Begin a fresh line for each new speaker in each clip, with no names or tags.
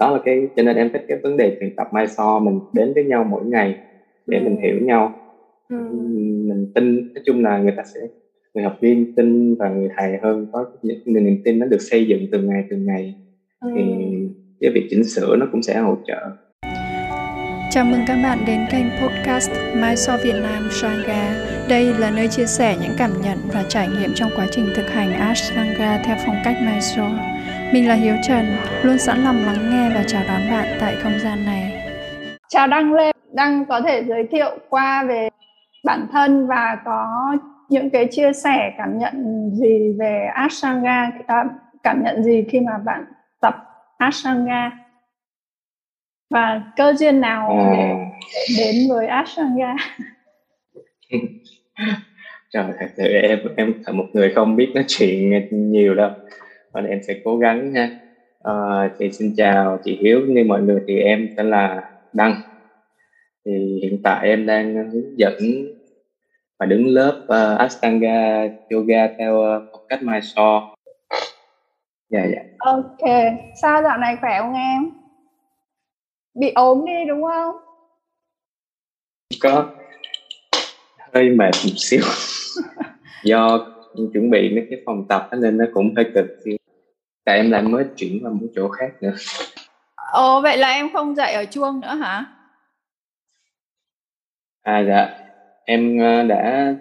đó là cái cho nên em thích cái vấn đề luyện tập mai so mình đến với nhau mỗi ngày để ừ. mình hiểu nhau ừ. mình tin nói chung là người ta sẽ người học viên tin và người thầy hơn có những niềm tin nó được xây dựng từng ngày từng ngày ừ. thì cái việc chỉnh sửa nó cũng sẽ hỗ trợ
Chào mừng các bạn đến kênh podcast Mai So Việt Nam Sangha. Đây là nơi chia sẻ những cảm nhận và trải nghiệm trong quá trình thực hành Ashtanga theo phong cách Mai So. Mình là Hiếu Trần, luôn sẵn lòng lắng nghe và chào đón bạn tại không gian này.
Chào Đăng Lê, Đăng có thể giới thiệu qua về bản thân và có những cái chia sẻ cảm nhận gì về Ashtanga, cảm nhận gì khi mà bạn tập Ashtanga và cơ duyên nào à. để đến với Ashtanga?
Trời thật sự em em là một người không biết nói chuyện nhiều đâu và em sẽ cố gắng nha à, thì xin chào chị Hiếu như mọi người thì em tên là Đăng. Thì hiện tại em đang hướng dẫn và đứng lớp uh, Ashtanga yoga theo uh, cách Mysore
dạ dạ. Ok sao dạo này khỏe không em? Bị ốm đi đúng không?
Có. Hơi mệt một xíu. Do chuẩn bị mấy cái phòng tập nên nó cũng hơi cực xíu tại em lại mới chuyển vào một chỗ khác nữa.
Ồ vậy là em không dạy ở chuông nữa hả?
À dạ. Em ờ, đã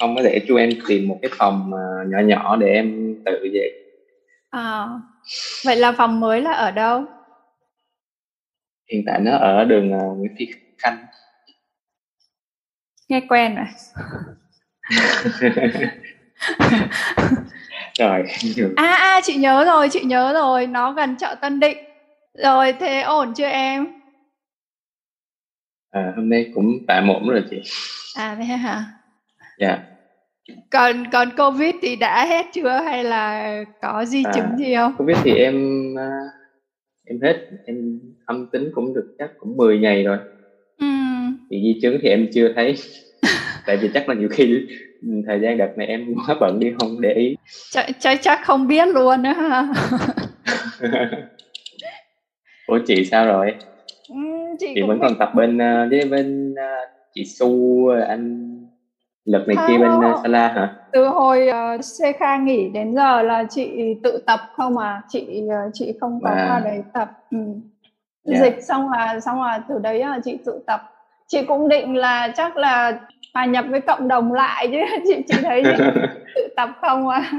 không có để chú em tìm một cái phòng ờ, nhỏ nhỏ để em tự dạy.
À vậy là phòng mới là ở đâu?
Hiện tại nó ở đường uh, Nguyễn Thị Khanh.
Nghe quen rồi
rồi
à à chị nhớ rồi chị nhớ rồi nó gần chợ Tân Định. Rồi thế ổn chưa em?
À, hôm nay cũng tạm ổn rồi chị.
À thế hả?
Dạ.
Còn còn covid thì đã hết chưa hay là có di chứng à, gì không?
Covid thì em à, em hết em âm tính cũng được chắc cũng 10 ngày rồi. Ừ. thì di chứng thì em chưa thấy tại vì chắc là nhiều khi thời gian đợt này em quá bận đi không để ý
chắc chắc, chắc không biết luôn đó ha
ủa chị sao rồi ừ, chị, chị vẫn còn tập bên ờ, với bên uh, chị su anh lực này kia bên uh, Sala hả
từ hồi uh, C Kha nghỉ đến giờ là chị tự tập không à chị uh, chị không có à. qua đấy tập ừ. yeah. Dạ. dịch xong là xong là từ đấy là chị tự tập chị cũng định là chắc là hòa nhập với cộng đồng lại chứ chị chị thấy tự tập không à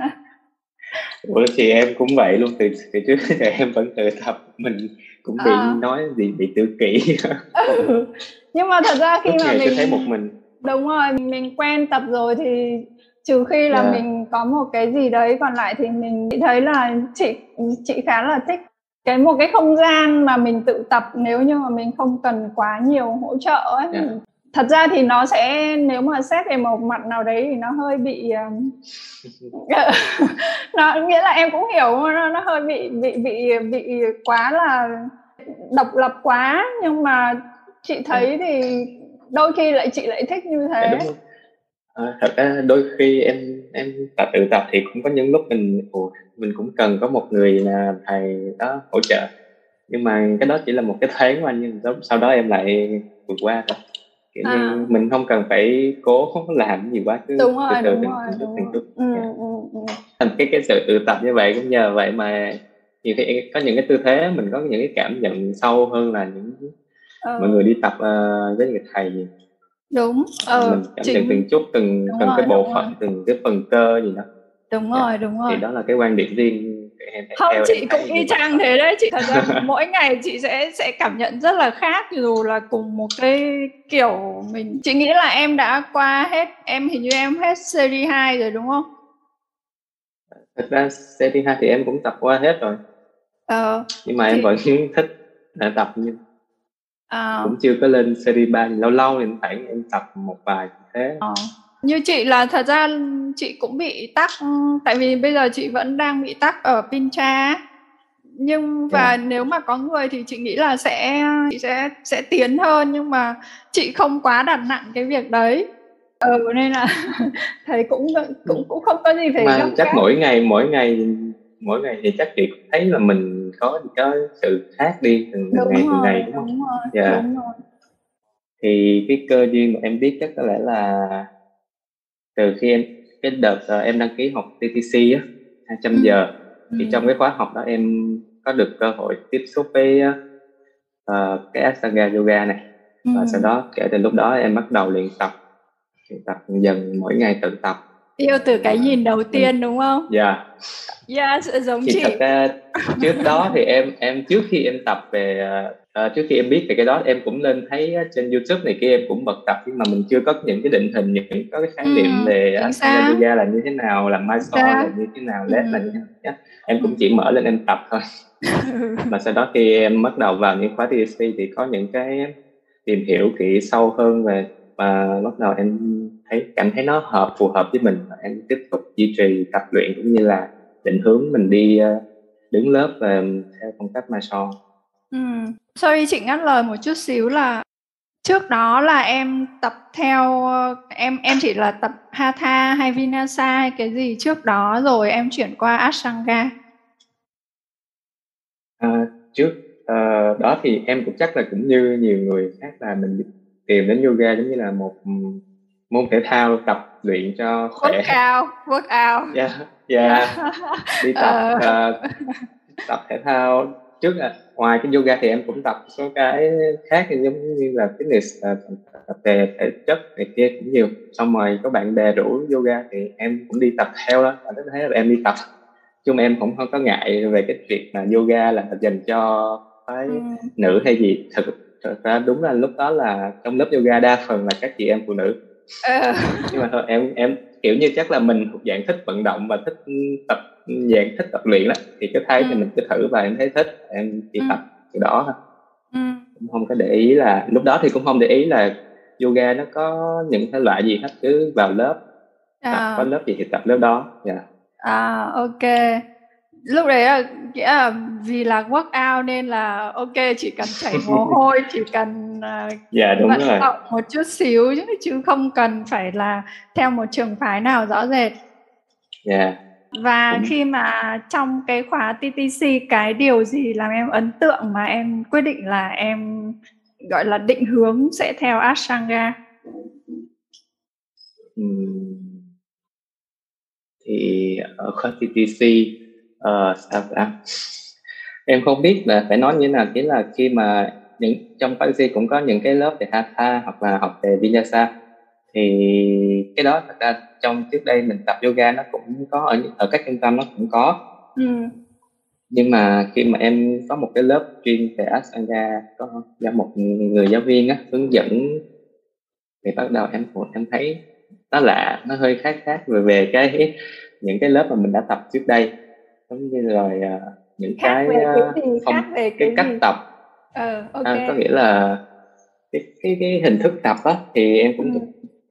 Ủa thì em cũng vậy luôn từ từ trước thì em vẫn tự tập mình cũng bị à. nói gì bị tự kỷ
ừ. nhưng mà thật ra khi
Lúc
mà mình
thấy một mình
đúng rồi mình quen tập rồi thì trừ khi là yeah. Dạ. mình có một cái gì đấy còn lại thì mình thấy là chị chị khá là thích cái một cái không gian mà mình tự tập nếu như mà mình không cần quá nhiều hỗ trợ ấy yeah. Dạ. thật ra thì nó sẽ nếu mà xét về một mặt nào đấy thì nó hơi bị nó nghĩa là em cũng hiểu nó, nó hơi bị bị bị bị quá là độc lập quá nhưng mà chị thấy thì đôi khi lại chị lại thích như thế
đúng À, thật ra đôi khi em em tập tự tập thì cũng có những lúc mình mình cũng cần có một người là thầy đó hỗ trợ nhưng mà cái đó chỉ là một cái tháng mà nhưng sau đó em lại vượt qua thôi kiểu à. như mình không cần phải cố làm gì quá
cứ đúng rồi,
từ từ
đúng rồi,
từng từng chút ừ, yeah. ừ, ừ. thành cái cái sự tự tập như vậy cũng nhờ vậy mà nhiều khi có những cái tư thế mình có những cái cảm nhận sâu hơn là những ừ. mọi người đi tập uh, với người thầy gì
đúng. Ờ,
mình cảm nhận từng chút từng từng rồi, cái bộ phận rồi. từng cái phần cơ gì đó.
Đúng rồi đúng rồi.
thì đó là cái quan điểm riêng
không chị cũng y chang thế đấy. Chị thật ra mỗi ngày chị sẽ sẽ cảm nhận rất là khác dù là cùng một cái kiểu mình chị nghĩ là em đã qua hết em hình như em hết series 2 rồi đúng không?
Thật ra series 2 thì em cũng tập qua hết rồi. Ờ, nhưng mà chị... em vẫn thích tập như à. cũng chưa có lên series 3 lâu lâu thì phải em tập một vài thế à.
như chị là thật ra chị cũng bị tắc tại vì bây giờ chị vẫn đang bị tắc ở Pincha nhưng và yeah. Dạ. nếu mà có người thì chị nghĩ là sẽ chị sẽ sẽ tiến hơn nhưng mà chị không quá đặt nặng cái việc đấy ừ nên là thầy cũng cũng cũng không có gì phải
mà chắc cả. mỗi ngày mỗi ngày mỗi ngày thì chắc chị thấy là mình mình có có sự khác đi từng, từng
đúng
ngày
rồi,
từng ngày đúng
đúng
không
rồi,
dạ
đúng rồi.
thì cái cơ duyên mà em biết chắc có lẽ là từ khi em cái đợt uh, em đăng ký học TTC á 200
Ừ.
giờ thì
Ừ.
trong cái khóa học đó em có được cơ hội tiếp xúc với uh, cái Ashtanga yoga này và
Ừ.
sau đó kể từ lúc đó em bắt đầu luyện tập luyện tập dần mỗi ngày tự tập
Yêu từ cái
Và
nhìn đầu
mình
tiên đúng không?
dạ
Yes, giống
thì
chị.
thật ra trước đó thì em em trước khi em tập về ờ, trước khi em biết về cái đó em cũng lên thấy trên YouTube này kia em cũng bật tập nhưng mà mình chưa có những cái định hình những có cái khái
Ừ,
niệm về Ashtanga
xác.
yoga là như thế nào làm Mysore
Xác.
là như thế nào led là như
Ừ.
thế nào em
Ừ.
cũng chỉ mở lên em tập thôi mà sau đó khi em bắt đầu vào những khóa TSP thì có những cái tìm hiểu kỹ sâu hơn về và bắt đầu em thấy cảm thấy nó hợp phù hợp với mình và em tiếp tục duy trì tập luyện cũng như là định hướng mình đi ờ, đứng lớp và theo phong cách Mysore
Ừ. Sorry chị ngắt lời một chút xíu là trước đó là em tập theo em em chỉ là tập Hatha hay Vinyasa hay cái gì trước đó rồi em chuyển qua Ashtanga.
À, trước ờ, đó thì em cũng chắc là cũng như nhiều người khác là mình tìm đến yoga giống như là một ừm, môn thể thao tập luyện cho khỏe.
Workout, workout.
dạ dạ. Đi tập
ờ,
tập thể thao. Trước là ngoài cái yoga thì em cũng tập số cái khác giống như là fitness ờ, tập về thể chất này kia cũng nhiều. Xong rồi có bạn bè rủ yoga thì em cũng đi tập theo đó. Và thấy là em đi tập. Chung em cũng không có ngại về cái việc mà yoga là dành cho phái
Ừ.
nữ hay gì. Thực thực ra đúng là lúc đó là trong lớp yoga đa phần là các chị em phụ nữ
Ờ.
nhưng mà thôi em em kiểu như chắc là mình thuộc dạng thích vận động và thích tập dạng thích tập luyện đó thì cứ thấy thì
Ừ.
mình cứ thử và em thấy thích em chỉ
Ừ.
tập từ đó thôi
Ừ.
cũng không có để ý là lúc đó thì cũng không để ý là yoga nó có những thể loại gì hết cứ vào lớp tập
À.
có lớp gì thì tập lớp đó dạ
À ok. Lúc đấy là nghĩa là vì là workout nên là ok chỉ cần chảy mồ hôi, chỉ cần à,
dạ đúng
vận
rồi
động một chút xíu chứ chứ không cần phải là theo một trường phái nào rõ rệt.
dạ
Và
Cũng-
khi mà trong cái khóa TTC cái điều gì làm em ấn tượng mà em quyết định là em gọi là định hướng sẽ theo Ashtanga?
Thì ở khóa TTC ờ, sao ta em không biết là phải nói như thế nào chỉ là khi mà những trong TTC cũng có những cái lớp về Hatha hoặc là học về Vinyasa. Thì cái đó thật ra trong trước đây mình tập yoga nó cũng có ở ở các trung tâm nó cũng có.
Ừ.
nhưng mà khi mà em có một cái lớp chuyên về Ashtanga có do một người giáo viên á hướng dẫn thì bắt đầu em em thấy nó lạ nó hơi khác khác về về cái những cái lớp mà mình đã tập trước đây giống như rồi à, những
Khác
cái à,
cái gì?
phong
Khác về
cái
cái
cách
gì?
tập
Ờ ok.
à, có nghĩa là cái cái cái hình thức tập á thì em cũng
Ừ.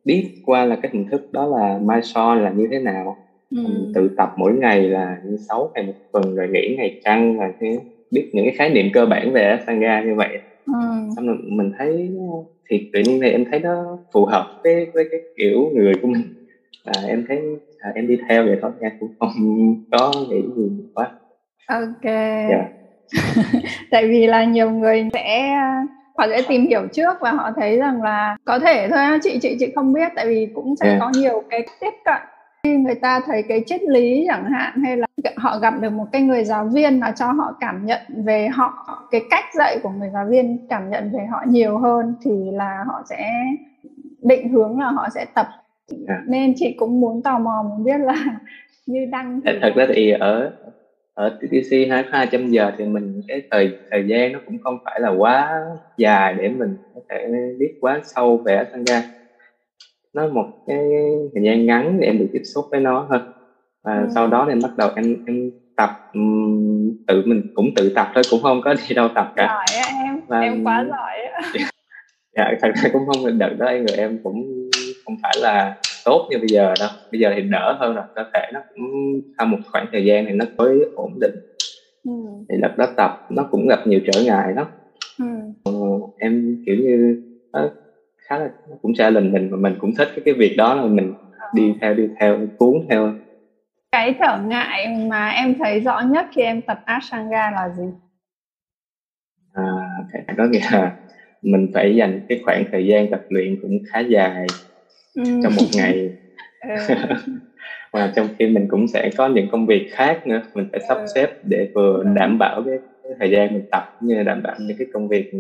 biết qua là cái hình thức đó là Mysore là như thế nào
Ừ.
mình tự tập mỗi ngày là như sáu ngày một tuần rồi nghỉ ngày trăng và thế biết những cái khái niệm cơ bản về Ashtanga như vậy
Ừ.
xong rồi mình thấy thì tự nhiên này em thấy nó phù hợp với với cái kiểu người của mình à, em thấy à, em đi theo vậy thôi em cũng không có nghĩ gì quá
Ok.
dạ
Tại vì là nhiều người sẽ họ sẽ tìm hiểu trước và họ thấy rằng là có thể thôi chị chị chị không biết tại vì cũng sẽ
Yeah.
có nhiều cái tiếp cận khi người ta thấy cái triết lý chẳng hạn hay là họ gặp được một cái người giáo viên mà cho họ cảm nhận về họ cái cách dạy của người giáo viên cảm nhận về họ nhiều hơn thì là họ sẽ định hướng là họ sẽ tập
Yeah.
nên chị cũng muốn tò mò muốn biết là như đăng
thật,
thì
thật ra thì ở ở TTC hai hai trăm giờ thì mình cái thời thời gian nó cũng không phải là quá dài để mình có thể biết quá sâu về Ashtanga nó một cái thời gian ngắn để em được tiếp xúc với nó thôi và
Ừ.
sau đó thì em bắt đầu em em tập tự mình cũng tự tập thôi cũng không có đi đâu tập cả
giỏi em
Và-
em quá giỏi
dạ thật ra cũng không đợt đó người em cũng không phải là tốt như bây giờ đâu bây giờ thì đỡ hơn rồi cơ thể nó cũng sau một khoảng thời gian thì nó mới ổn định
ừ.
thì đợt đó tập nó cũng gặp nhiều trở ngại đó
Ừ.
em kiểu như nó khá là nó cũng challenge mình và mình cũng thích cái cái việc đó là mình đi theo đi theo cuốn theo
cái trở ngại mà em thấy rõ nhất khi em tập Ashtanga là gì?
À, cái đó nghĩa là mình phải dành cái khoảng thời gian tập luyện cũng khá dài ừ. trong một ngày ừ. và trong khi mình cũng sẽ có những công việc khác nữa mình phải sắp ừ. xếp để vừa ừ. đảm bảo cái, cái thời gian mình tập như là đảm bảo những cái công việc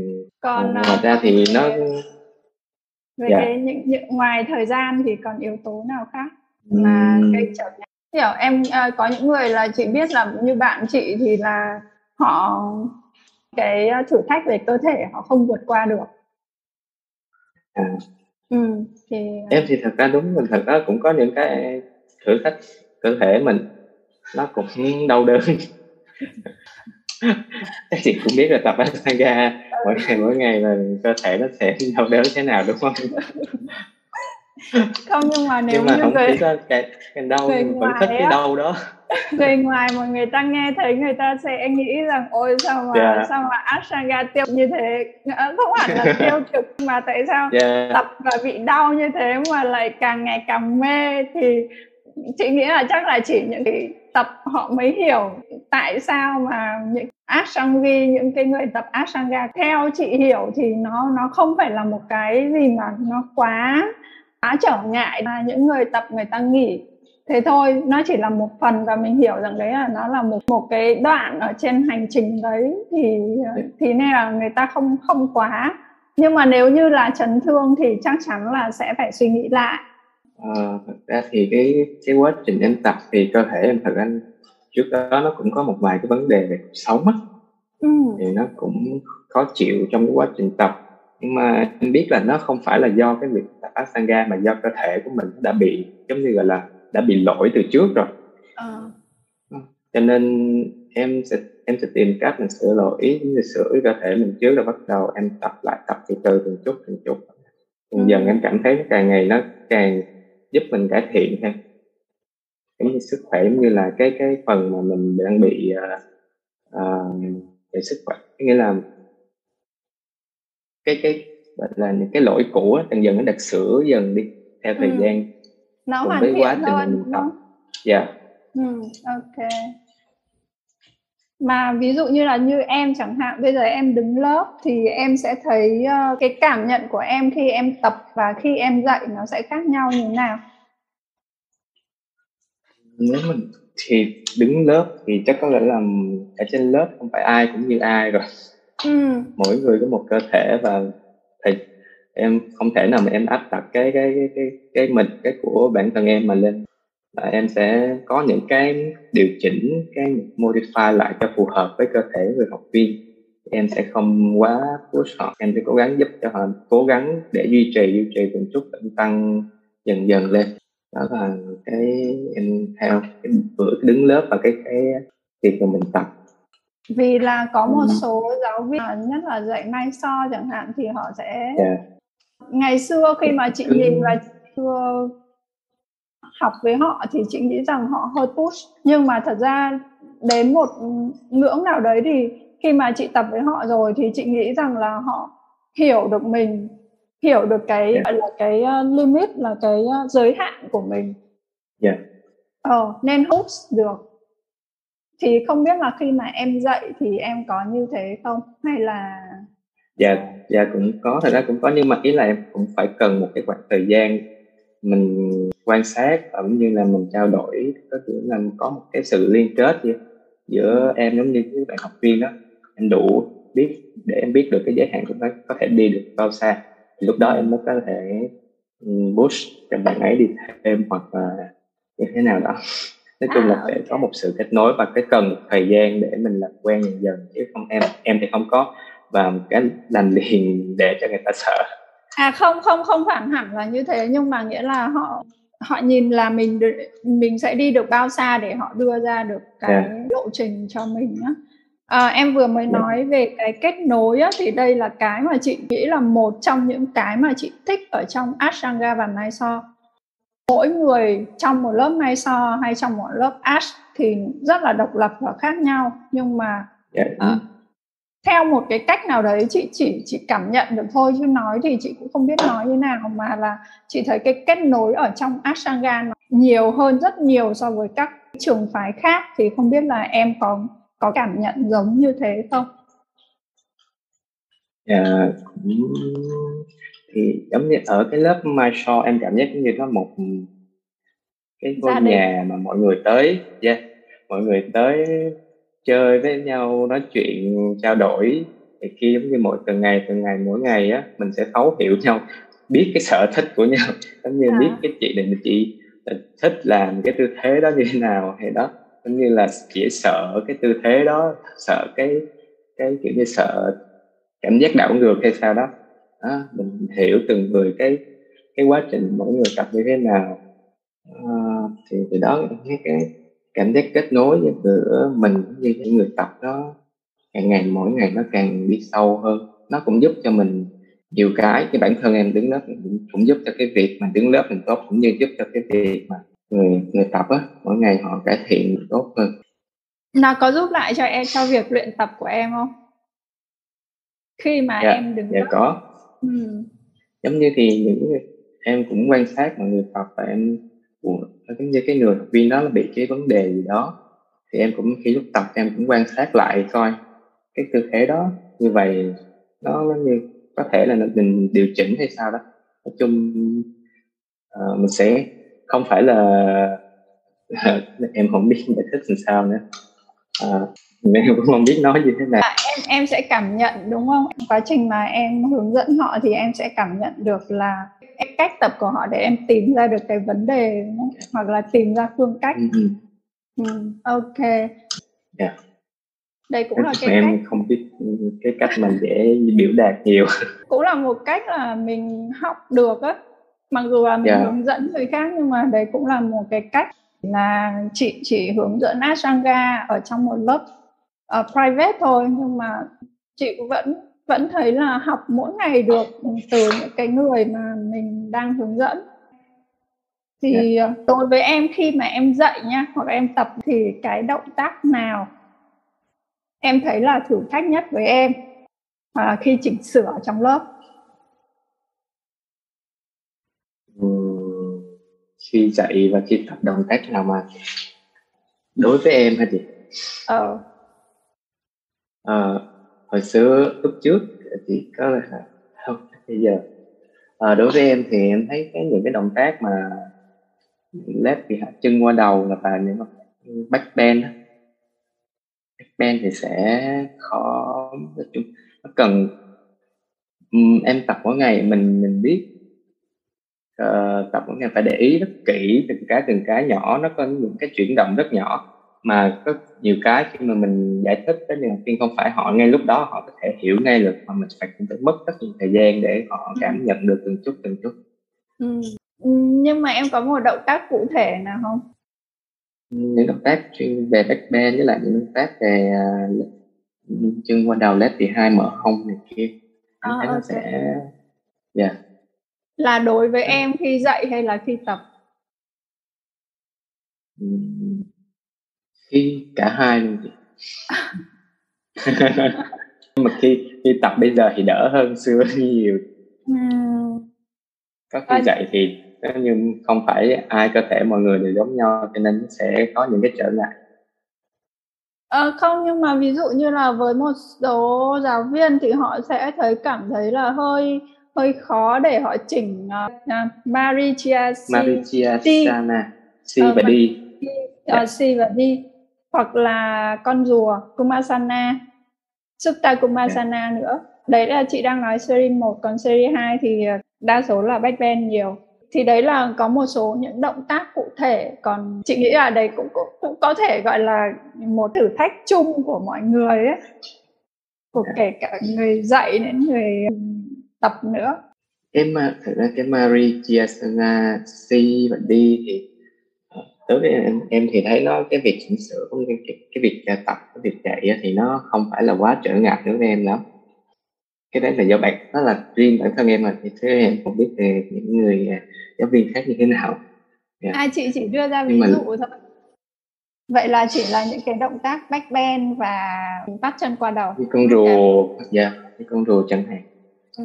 còn
à, ngoài ra thì nó
về dạ. cái những, những ngoài thời gian thì còn yếu tố nào khác mà uhm. cái trở ngại hiểu em uh, có những người là chị biết là như bạn chị thì là họ cái thử thách về cơ thể họ không vượt qua được
à. Ừ, thì em thì thật ra đúng mình thật ra cũng có những cái thử thách cơ thể mình. Nó cũng đau đớn. Các chị cũng biết là tập Ashtanga mỗi ngày mỗi ngày là cơ thể nó sẽ đau đớn thế nào đúng không
không nhưng mà nếu
nhưng mà
như
không người, cái, cái, cái đau mình vẫn thích cái đau đó
người ngoài mà người ta nghe thấy người ta sẽ nghĩ rằng ôi sao mà yeah. Dạ. sao mà Ashtanga tiêu như thế không hẳn là tiêu cực mà tại sao yeah. Dạ. tập và bị đau như thế mà lại càng ngày càng mê thì chị nghĩ là chắc là chỉ những cái tập họ mới hiểu tại sao mà những Ashangi những cái người tập Ashtanga theo chị hiểu thì nó nó không phải là một cái gì mà nó quá quá trở ngại mà những người tập người ta nghỉ. Thế thôi nó chỉ là một phần và mình hiểu rằng đấy là nó là một một cái đoạn ở trên hành trình đấy thì thì nên là người ta không không quá. Nhưng mà nếu như là chấn thương thì chắc chắn là sẽ phải suy nghĩ lại.
À, thật ra thì cái cái quá trình em tập thì cơ thể em thật ra trước đó nó cũng có một vài cái vấn đề về cuộc sống á. Ừ. thì nó cũng khó chịu trong cái quá trình tập nhưng mà em biết là nó không phải là do cái việc tập Ashtanga mà do cơ thể của mình đã bị giống như gọi là đã bị lỗi từ trước rồi. À. cho nên em sẽ em sẽ tìm cách mình sửa lỗi như sửa cơ thể mình trước rồi bắt đầu em tập lại tập từ từ từng chút từng chút. Dần dần em cảm thấy càng ngày nó càng giúp mình cải thiện thêm. Giống như sức khỏe giống như là cái cái phần mà mình đang bị uh, uh, về sức khỏe. Nghĩa là cái cái là những cái lỗi cũ á, dần dần nó được sửa dần đi theo thời ừ. gian.
Nó hoàn thiện quá trình tập.
dạ. Yeah.
ừ, ok. Mà ví dụ như là như em chẳng hạn bây giờ em đứng lớp thì em sẽ thấy uh, cái cảm nhận của em khi em tập và khi em dạy nó sẽ khác nhau như thế nào?
Nếu mình thì đứng lớp thì chắc có lẽ là ở trên lớp không phải ai cũng như ai rồi ừ. mỗi người có một cơ thể và thầy em không thể nào mà em áp đặt cái cái cái cái, cái mình cái của bản thân em mà lên. Và em sẽ có những cái điều chỉnh cái modify lại cho phù hợp với cơ thể người học viên. Em sẽ không quá push họ em sẽ cố gắng giúp cho họ cố gắng để duy trì duy trì từng chút tăng dần dần lên. Đó là cái em theo cái bữa đứng lớp và cái cái việc mà mình tập
vì là có một ừ. số giáo viên nhất là dạy may so chẳng hạn thì họ sẽ yeah. Dạ. ngày xưa khi mà chị nhìn và chưa học với họ thì chị nghĩ rằng họ hơi push nhưng mà thật ra đến một ngưỡng nào đấy thì khi mà chị tập với họ rồi thì chị nghĩ rằng là họ hiểu được mình hiểu được cái yeah. Dạ. là cái uh, limit là cái uh, giới hạn của mình
yeah. Dạ.
ờ, nên host được thì không biết là khi mà em dạy thì em có như thế không? Hay là
dạ dạ cũng có, thật ra cũng có, nhưng mà ý là em cũng phải cần một cái khoảng thời gian mình quan sát và cũng như là mình trao đổi, có thể là có một cái sự liên kết vậy giữa em giống như các bạn học viên đó. Em đủ biết, để em biết được cái giới hạn của nó có thể đi được bao xa. Thì lúc đó em mới có thể ừ, push cho bạn ấy đi thêm hoặc là như thế nào đó nói chung à, là phải có một sự kết nối và cái cần thời gian để mình làm quen dần dần chứ không em em thì không có. Và cái làm liền để cho người ta sợ.
À không không không phản hẳn là như thế nhưng mà nghĩa là họ họ nhìn là mình được, mình sẽ đi được bao xa để họ đưa ra được cái yeah. Lộ trình cho mình á. À, em vừa mới yeah. Nói về cái kết nối á, thì đây là cái mà chị nghĩ là một trong những cái mà chị thích ở trong Ashtanga và Mysore mỗi người trong một lớp may so hay trong một lớp ash thì rất là độc lập và khác nhau nhưng mà yeah. Dạ. uh, theo một cái cách nào đấy chị chỉ chỉ cảm nhận được thôi chứ nói thì chị cũng không biết nói như nào mà là chị thấy cái kết nối ở trong Ashtanga nó nhiều hơn rất nhiều so với các trường phái khác thì không biết là em có có cảm nhận giống như thế không?
Dạ, cũng thì giống như ở cái lớp My Show em cảm giác như nó một cái ngôi nhà mà mọi người tới yeah, mọi người tới chơi với nhau nói chuyện trao đổi. Thì khi giống như mỗi từng ngày từng ngày mỗi ngày á mình sẽ thấu hiểu nhau biết cái sở thích của nhau giống như à. biết cái chị định chị thích làm cái tư thế đó như thế nào hay đó giống như là chỉ sợ cái tư thế đó sợ cái cái kiểu như sợ cảm giác đảo ngược hay sao đó, đó mình hiểu từng người cái cái quá trình mỗi người tập như thế nào. À, thì từ đó cái, cái cảm giác kết nối giữa mình với những người tập đó càng ngày mỗi ngày nó càng đi sâu hơn. Nó cũng giúp cho mình nhiều cái cái bản thân em đứng lớp cũng giúp cho cái việc mà đứng lớp mình tốt cũng như giúp cho cái việc mà người người tập á mỗi ngày họ cải thiện tốt hơn.
Nó có giúp lại cho em cho việc luyện tập của em không? Khi mà
dạ,
em đứng
dạ
lớp
có giống như thì những người, em cũng quan sát mọi người tập và em giống như cái người học viên đó là bị cái vấn đề gì đó thì em cũng khi lúc tập em cũng quan sát lại coi cái tư thế đó như vậy nó nó như có thể là mình điều chỉnh hay sao đó. Nói chung uh, mình sẽ không phải là em không biết giải thích làm sao nữa. Uh, em cũng không biết nói như thế nào
à, em em sẽ cảm nhận đúng không quá trình mà em hướng dẫn họ thì em sẽ cảm nhận được là cách tập của họ để em tìm ra được cái vấn đề hoặc là tìm ra phương cách ừ. Ừ, ok yeah.
Dạ.
đây cũng là cái
em
cách
không biết cái cách mà dễ biểu đạt nhiều
cũng là một cách là mình học được á mặc dù là mình yeah. Dạ. hướng dẫn người khác nhưng mà đấy cũng là một cái cách là chị chỉ hướng dẫn Ashtanga ở trong một lớp uh, private thôi nhưng mà chị vẫn vẫn thấy là học mỗi ngày được từ những cái người mà mình đang hướng dẫn thì yeah. Dạ. đối với em khi mà em dạy nha hoặc em tập thì cái động tác nào em thấy là thử thách nhất với em là khi chỉnh sửa trong lớp
khi dạy và khi tập động tác nào mà đối với em hả chị
ờ
à, hồi xưa lúc trước thì có là không bây giờ. À, đối với em thì em thấy cái những cái động tác mà lép thì hạ chân qua đầu là và những back bend back bend thì sẽ khó nói chung nó cần um, em tập mỗi ngày mình mình biết uh, tập mỗi ngày phải để ý rất kỹ từng cái từng cái nhỏ nó có những cái chuyển động rất nhỏ mà có nhiều cái khi mà mình giải thích tới người học viên không phải họ ngay lúc đó họ có thể hiểu ngay được mà mình phải cũng phải mất rất nhiều thời gian để họ cảm ừ. nhận được từng chút từng chút
ừ. nhưng mà em có một động tác cụ thể nào không
những động tác chuyên về back bend với lại những động tác về uh, chân qua đầu left thì hai mở hông này kia em à, okay. nó sẽ yeah.
là đối với em khi dạy hay là khi tập
khi cả hai luôn chị. Nhưng mà khi khi tập bây giờ thì đỡ hơn xưa nhiều. Có khi dạy thì nhưng không phải ai cơ thể mọi người đều giống nhau cho nên sẽ có những cái trở ngại.
À, không nhưng mà ví dụ như là với một số giáo viên thì họ sẽ thấy cảm thấy là hơi hơi khó để họ chỉnh uh, uh, Marichia
C, Marichia Sana C uh, và D.
Uh, C và D hoặc là con rùa Kumasana. Sutta Kumasana yeah. Nữa. Đấy là chị đang nói series 1 còn series 2 thì ờ, đa số là backbend nhiều. Thì đấy là có một số những động tác cụ thể. Còn chị nghĩ là đấy cũng cũng, cũng có thể gọi là một thử thách chung của mọi người ấy. Của kể cả người dạy đến người tập nữa.
Cái mà thực ra cái Marie Chiasana C và D thì đối với em em thì thấy nó cái việc chỉnh sửa cũng như cái, cái việc tập cái việc chạy thì nó không phải là quá trở ngại đối với em lắm cái đấy là do bạn nó là riêng bản thân em mà thì thế em không biết về những người à, giáo viên khác như thế nào yeah.
Dạ. à chị chỉ đưa ra ví mà... dụ thôi vậy là chỉ là những cái động tác back bend và bắt chân qua đầu
cái con rùa dạ yeah, cái con rùa chẳng hạn ừ.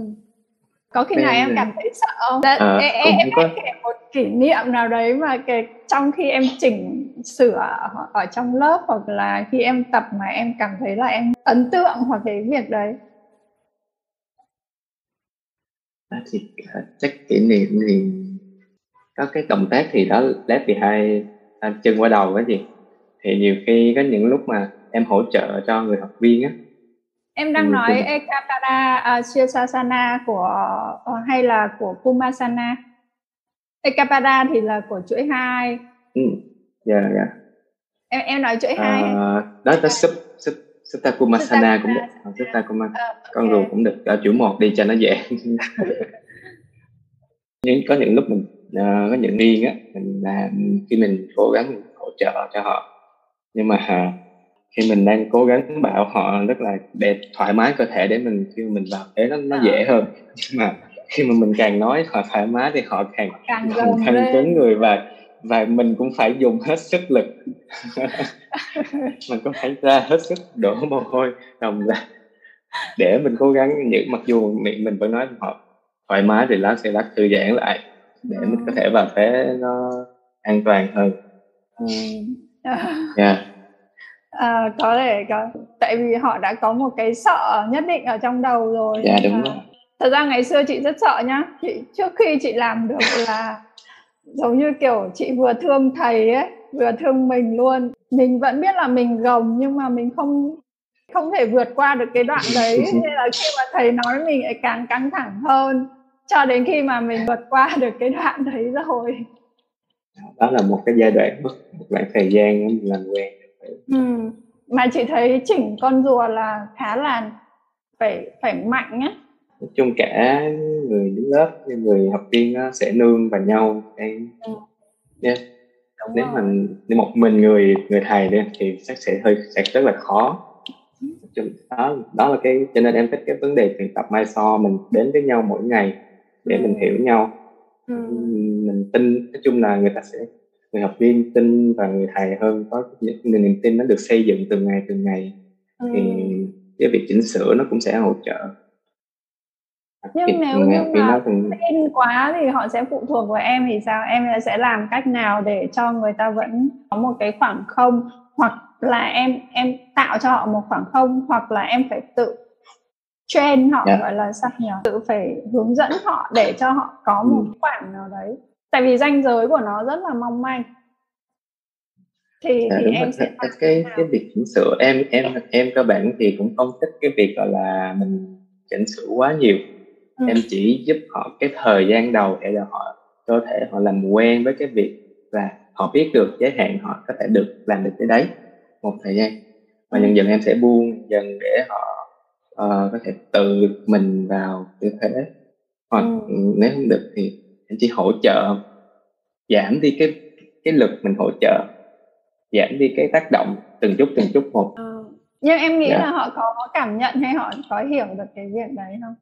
Có khi nào em cảm thấy sợ không? Đã, à, em, em, có... kể một kỷ niệm nào đấy mà cái trong khi em chỉnh sửa ở trong lớp hoặc là khi em tập mà em cảm thấy là em ấn tượng hoặc cái việc đấy.
À, thì à, chắc kỷ niệm thì có cái động tác thì đó left behind à, chân qua đầu cái gì thì nhiều khi có những lúc mà em hỗ trợ cho người học viên á
em đang nói khi... Ekapada uh, Sirsasana của uh, hay là của Kumasana. Ekapada thì là của chuỗi hai.
Ừ dạ yeah, dạ. Yeah.
em em nói chuỗi hai uh,
đó là sub sub Sutta Kumasana cũng được. Sutta Kumasana. Uh, con rùa cũng được ở chuỗi một đi cho nó dễ. Nhưng có những lúc mình uh, có những điên á mình làm khi mình cố gắng hỗ trợ cho họ. Nhưng mà uh, khi mình đang cố gắng bảo họ rất là đẹp thoải mái cơ thể để mình khi mình vào thế nó nó dễ hơn. Nhưng mà khi mà mình càng nói họ thoải mái thì họ càng càng, càng cứng người và và mình cũng phải dùng hết sức lực. Mình cũng phải ra hết sức đổ mồ hôi đồng ra để mình cố gắng. Những mặc dù mình, mình vẫn nói họ thoải mái thì lát sẽ lát thư giãn lại để mình có thể vào thế nó an toàn hơn. Yeah.
À, có thể có. Tại vì họ đã có một cái sợ nhất định ở trong đầu rồi
dạ đúng rồi.
thật ra ngày xưa chị rất sợ nhá. Chị trước khi chị làm được là giống như kiểu chị vừa thương thầy ấy vừa thương mình luôn. Mình vẫn biết là mình gồng nhưng mà mình không không thể vượt qua được cái đoạn đấy. Nên là khi mà thầy nói mình lại càng căng thẳng hơn. Cho đến khi mà mình vượt qua được cái đoạn đấy rồi.
Đó là một cái giai đoạn mất một đoạn thời gian mình làm quen
ừ. mà chị thấy chỉnh con rùa là khá là phải phải mạnh á
nói chung cả người đứng lớp như người học viên nó sẽ nương vào nhau em ừ. yeah. nếu mà nếu một mình người người thầy đi thì chắc sẽ hơi sẽ rất là khó đó đó là cái cho nên em thích cái vấn đề luyện tập mai so mình đến với nhau mỗi ngày để ừ. mình hiểu nhau ừ. mình tin nói chung là người ta sẽ người học viên tin và người thầy hơn có niềm tin nó được xây dựng từng ngày từng ngày ừ. thì cái việc chỉnh sửa nó cũng sẽ hỗ trợ
nhưng nếu như mà thường... tin quá thì họ sẽ phụ thuộc vào em thì sao em sẽ làm cách nào để cho người ta vẫn có một cái khoảng không hoặc là em em tạo cho họ một khoảng không hoặc là em phải tự train họ yeah. Dạ. gọi là sao nhỉ tự phải hướng dẫn họ để cho họ có một ừ. khoảng nào đấy tại vì ranh giới của nó rất là mong manh.
Thì, à, thì em sẽ cái cái, cái việc chỉnh sửa em em em cơ bản thì cũng không thích cái việc gọi là mình chỉnh sửa quá nhiều. Ừ. em chỉ giúp họ cái thời gian đầu để cho họ cơ thể họ làm quen với cái việc và họ biết được giới hạn họ có thể được làm được cái đấy một thời gian. Và dần dần em sẽ buông dần để họ uh, có thể tự mình vào tư thế. Hoặc ừ. nếu không được thì em chỉ hỗ trợ giảm đi cái cái lực mình hỗ trợ giảm đi cái tác động từng chút từng chút một
ừ. nhưng em nghĩ yeah. Dạ. là họ có cảm nhận hay họ có hiểu được cái việc đấy không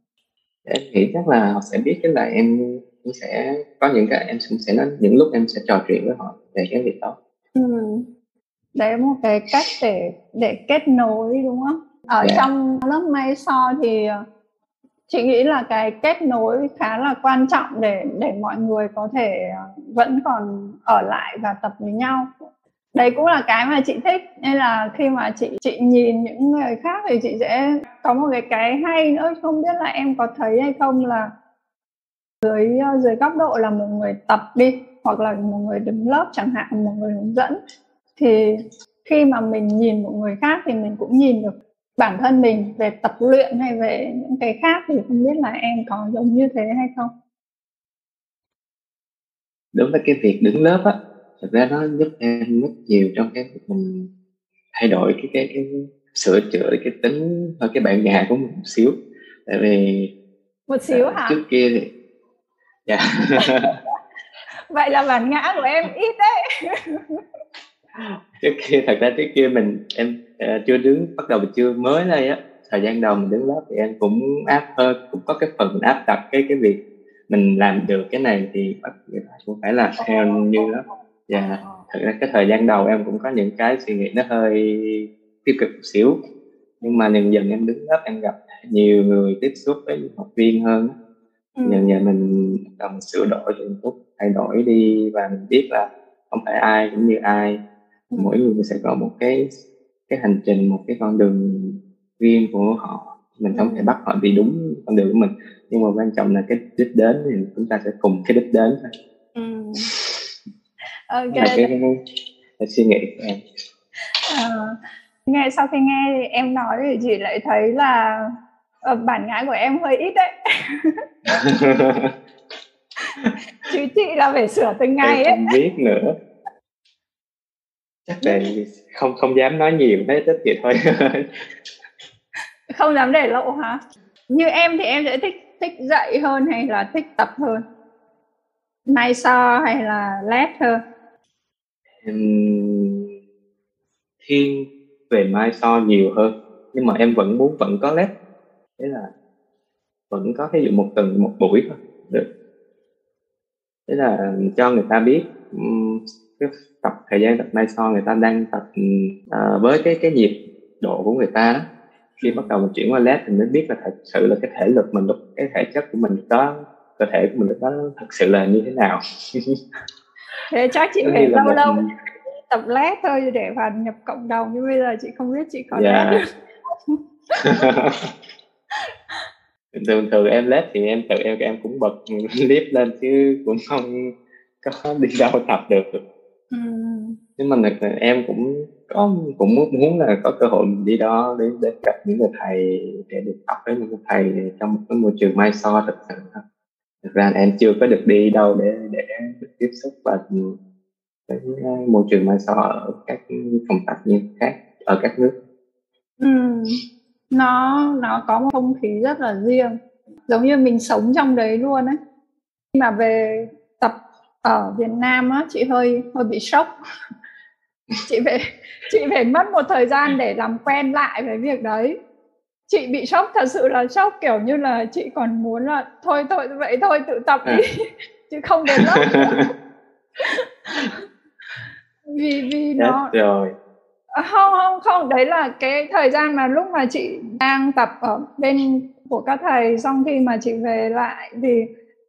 em nghĩ chắc là họ sẽ biết cái là em cũng sẽ có những cái em cũng sẽ nói những lúc em sẽ trò chuyện với họ về cái việc đó ừ.
đấy là một cái cách để để kết nối đúng không ở yeah. Dạ. trong lớp may so thì ờ, chị nghĩ là cái kết nối khá là quan trọng để để mọi người có thể ờ, vẫn còn ở lại và tập với nhau. Đấy cũng là cái mà chị thích, nên là khi mà chị chị nhìn những người khác thì chị sẽ có một cái cái hay nữa. Không biết là em có thấy hay không là dưới ờ, dưới góc độ là một người tập đi, hoặc là một người đứng lớp chẳng hạn, một người hướng dẫn. Thì khi mà mình nhìn một người khác thì mình cũng nhìn được bản thân mình về tập luyện hay về những cái khác thì không biết là em có giống như thế hay không?
Đối với cái việc đứng lớp á thực ra nó giúp em rất nhiều trong cái việc mình thay đổi cái cái cái sửa chữa cái tính thôi cái bản ngã của mình một xíu. Tại vì
một xíu hả?
trước kia thì dạ.
Vậy là bản ngã của em ít đấy.
Trước kia thật ra trước kia mình em chưa đứng bắt đầu mình chưa mới đây á thời gian đầu mình đứng lớp thì em cũng áp hơn cũng có cái phần mình áp đặt cái cái việc mình làm được cái này thì bắt cũng phải là theo như đó và yeah. thật ra cái thời gian đầu em cũng có những cái suy nghĩ nó hơi tiêu cực một xíu nhưng mà dần dần em đứng lớp em gặp nhiều người tiếp xúc với học viên hơn ừ. dần dần mình cần sửa đổi từng chút thay đổi đi và mình biết là không phải ai cũng như ai ừ. mỗi người sẽ có một cái cái hành trình một cái con đường riêng của họ mình không ừ. thể bắt họ đi đúng con đường của mình nhưng mà quan trọng là cái đích đến thì chúng ta sẽ cùng cái đích đến thôi ừ.
okay. là
cái, cái, cái suy nghĩ của em
à, nghe sau khi nghe em nói thì chị lại thấy là uh, bản ngã của em hơi ít đấy chứ chị là phải sửa từng ngày
ấy không biết nữa chắc là không không dám nói nhiều đấy tất vậy thôi.
Không dám để lộ hả? Như em thì em sẽ thích thích dạy hơn hay là thích tập hơn? Nay so hay là led hơn?
Em thiên về mai so nhiều hơn nhưng mà em vẫn muốn vẫn có led thế là vẫn có ví dụ một tuần một buổi thôi được. Thế là cho người ta biết cái tập thời gian tập mai so người ta đang tập uh, với cái cái nhịp độ của người ta đó. Khi bắt đầu mình chuyển qua led thì mới biết là thật sự là cái thể lực mình lúc cái thể chất của mình đó cơ thể của mình lúc đó thật sự là như thế nào.
Thế chắc chị phải lâu một... lâu tập led thôi để vào nhập cộng đồng nhưng bây giờ chị không biết chị có yeah. led.
Thường thường em led thì em tự em em cũng bật clip lên chứ cũng không có đi đâu tập được ừ. nhưng mà em cũng có, cũng muốn là có cơ hội đi đó để để gặp những người thầy để được học với những người thầy trong một cái môi trường mai so thật sự thực ra em chưa có được đi đâu để để được tiếp xúc và cái ờ, môi trường mai so ở các phòng tập như khác, ở các nước
ừ. nó nó có một không khí rất là riêng, giống như mình sống trong đấy luôn ấy khi mà về ở Việt Nam á chị hơi hơi bị sốc. Chị phải chị phải mất một thời gian để làm quen lại với việc đấy. Chị bị sốc thật sự là sốc kiểu như là chị còn muốn là thôi thôi vậy thôi tự tập đi à. chứ không đến lớp vì vì nó
rồi.
À, không không không đấy là cái thời gian mà lúc mà chị đang tập ở bên của các thầy xong khi mà chị về lại thì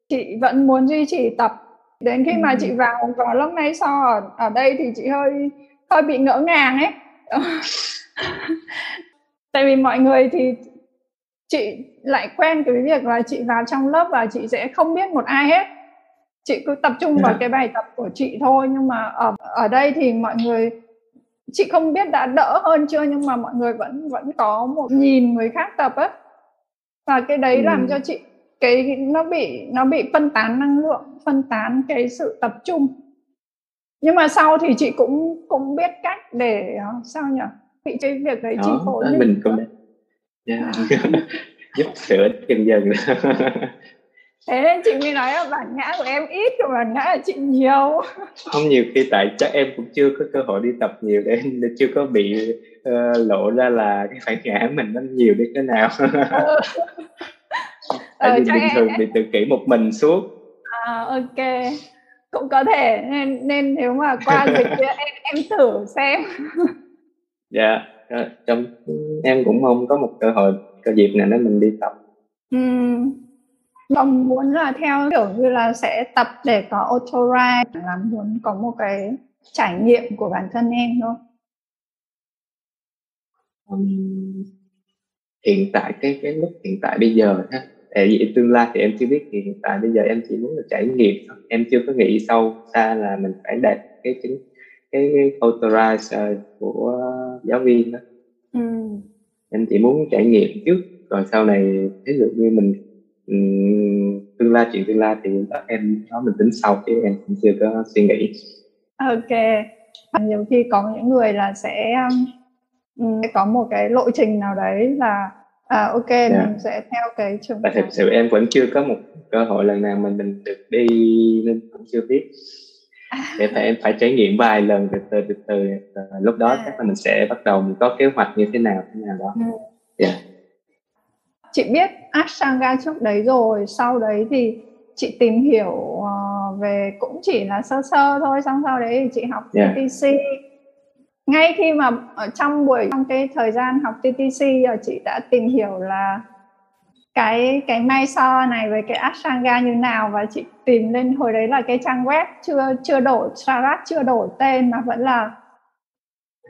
chị vẫn muốn duy trì tập đến khi mà chị vào vào lớp máy so ở, ở đây thì chị hơi hơi bị ngỡ ngàng ấy tại vì mọi người thì chị lại quen cái việc là chị vào trong lớp và chị sẽ không biết một ai hết chị cứ tập trung vào dạ. cái bài tập của chị thôi nhưng mà ở ở đây thì mọi người chị không biết đã đỡ hơn chưa nhưng mà mọi người vẫn vẫn có một nhìn người khác tập á và cái đấy ừ. làm cho chị cái nó bị nó bị phân tán năng lượng phân tán cái sự tập trung. Nhưng mà sau thì chị cũng cũng biết cách để ờ, sao nhỉ? Bị cái việc đấy chi phối
mình cũng yeah. giúp sửa dần dần
thế nên chị mới nói là bản ngã của em ít còn bản ngã của chị nhiều.
Không nhiều khi tại chắc em cũng chưa có cơ hội đi tập nhiều để chưa có bị uh, lộ ra là cái bản ngã mình nó nhiều đến thế nào. Ừ. tại ừ, vì bình thường bị tự kỷ một mình suốt.
À ok. Cũng có thể nên nên nếu mà qua dịch kia em em thử xem.
Dạ yeah, trong em cũng mong có một cơ hội cơ dịp này để mình đi tập.
Ừ. mong muốn là theo kiểu như là sẽ tập để có auto ride là muốn có một cái trải nghiệm của bản thân em thôi
um, hiện tại cái cái lúc hiện tại bây giờ ha vì tương lai thì em chưa biết thì hiện tại bây giờ em chỉ muốn là trải nghiệm em chưa có nghĩ sâu xa là mình phải đạt cái chính cái, cái authorize của giáo viên đó. Ừ. em chỉ muốn trải nghiệm trước rồi sau này ví dụ như mình um, tương lai chuyện tương lai thì em đó mình tính sau chứ em cũng chưa có suy nghĩ.
Ok. Nhiều khi có những người là sẽ um, có một cái lộ trình nào đấy là À ok, yeah. Dạ. mình sẽ theo cái trường
Tại thực sự em vẫn chưa có một cơ hội lần nào mình mình được đi nên cũng chưa biết. À. Để phải em phải trải nghiệm vài lần từ từ từ từ lúc đó à. chắc là mình sẽ bắt đầu mình có kế hoạch như thế nào thế nào đó. Ừ. Yeah. Dạ.
Chị biết Ashtanga trước đấy rồi, sau đấy thì chị tìm hiểu uh, về cũng chỉ là sơ sơ thôi, xong sau đấy thì chị học yeah. Dạ. Ngay khi mà ở trong buổi trong cái thời gian học TTC chị đã tìm hiểu là cái cái may so này với cái Ashtanga như nào và chị tìm lên hồi đấy là cái trang web chưa chưa đổi Sarat chưa đổi tên mà vẫn là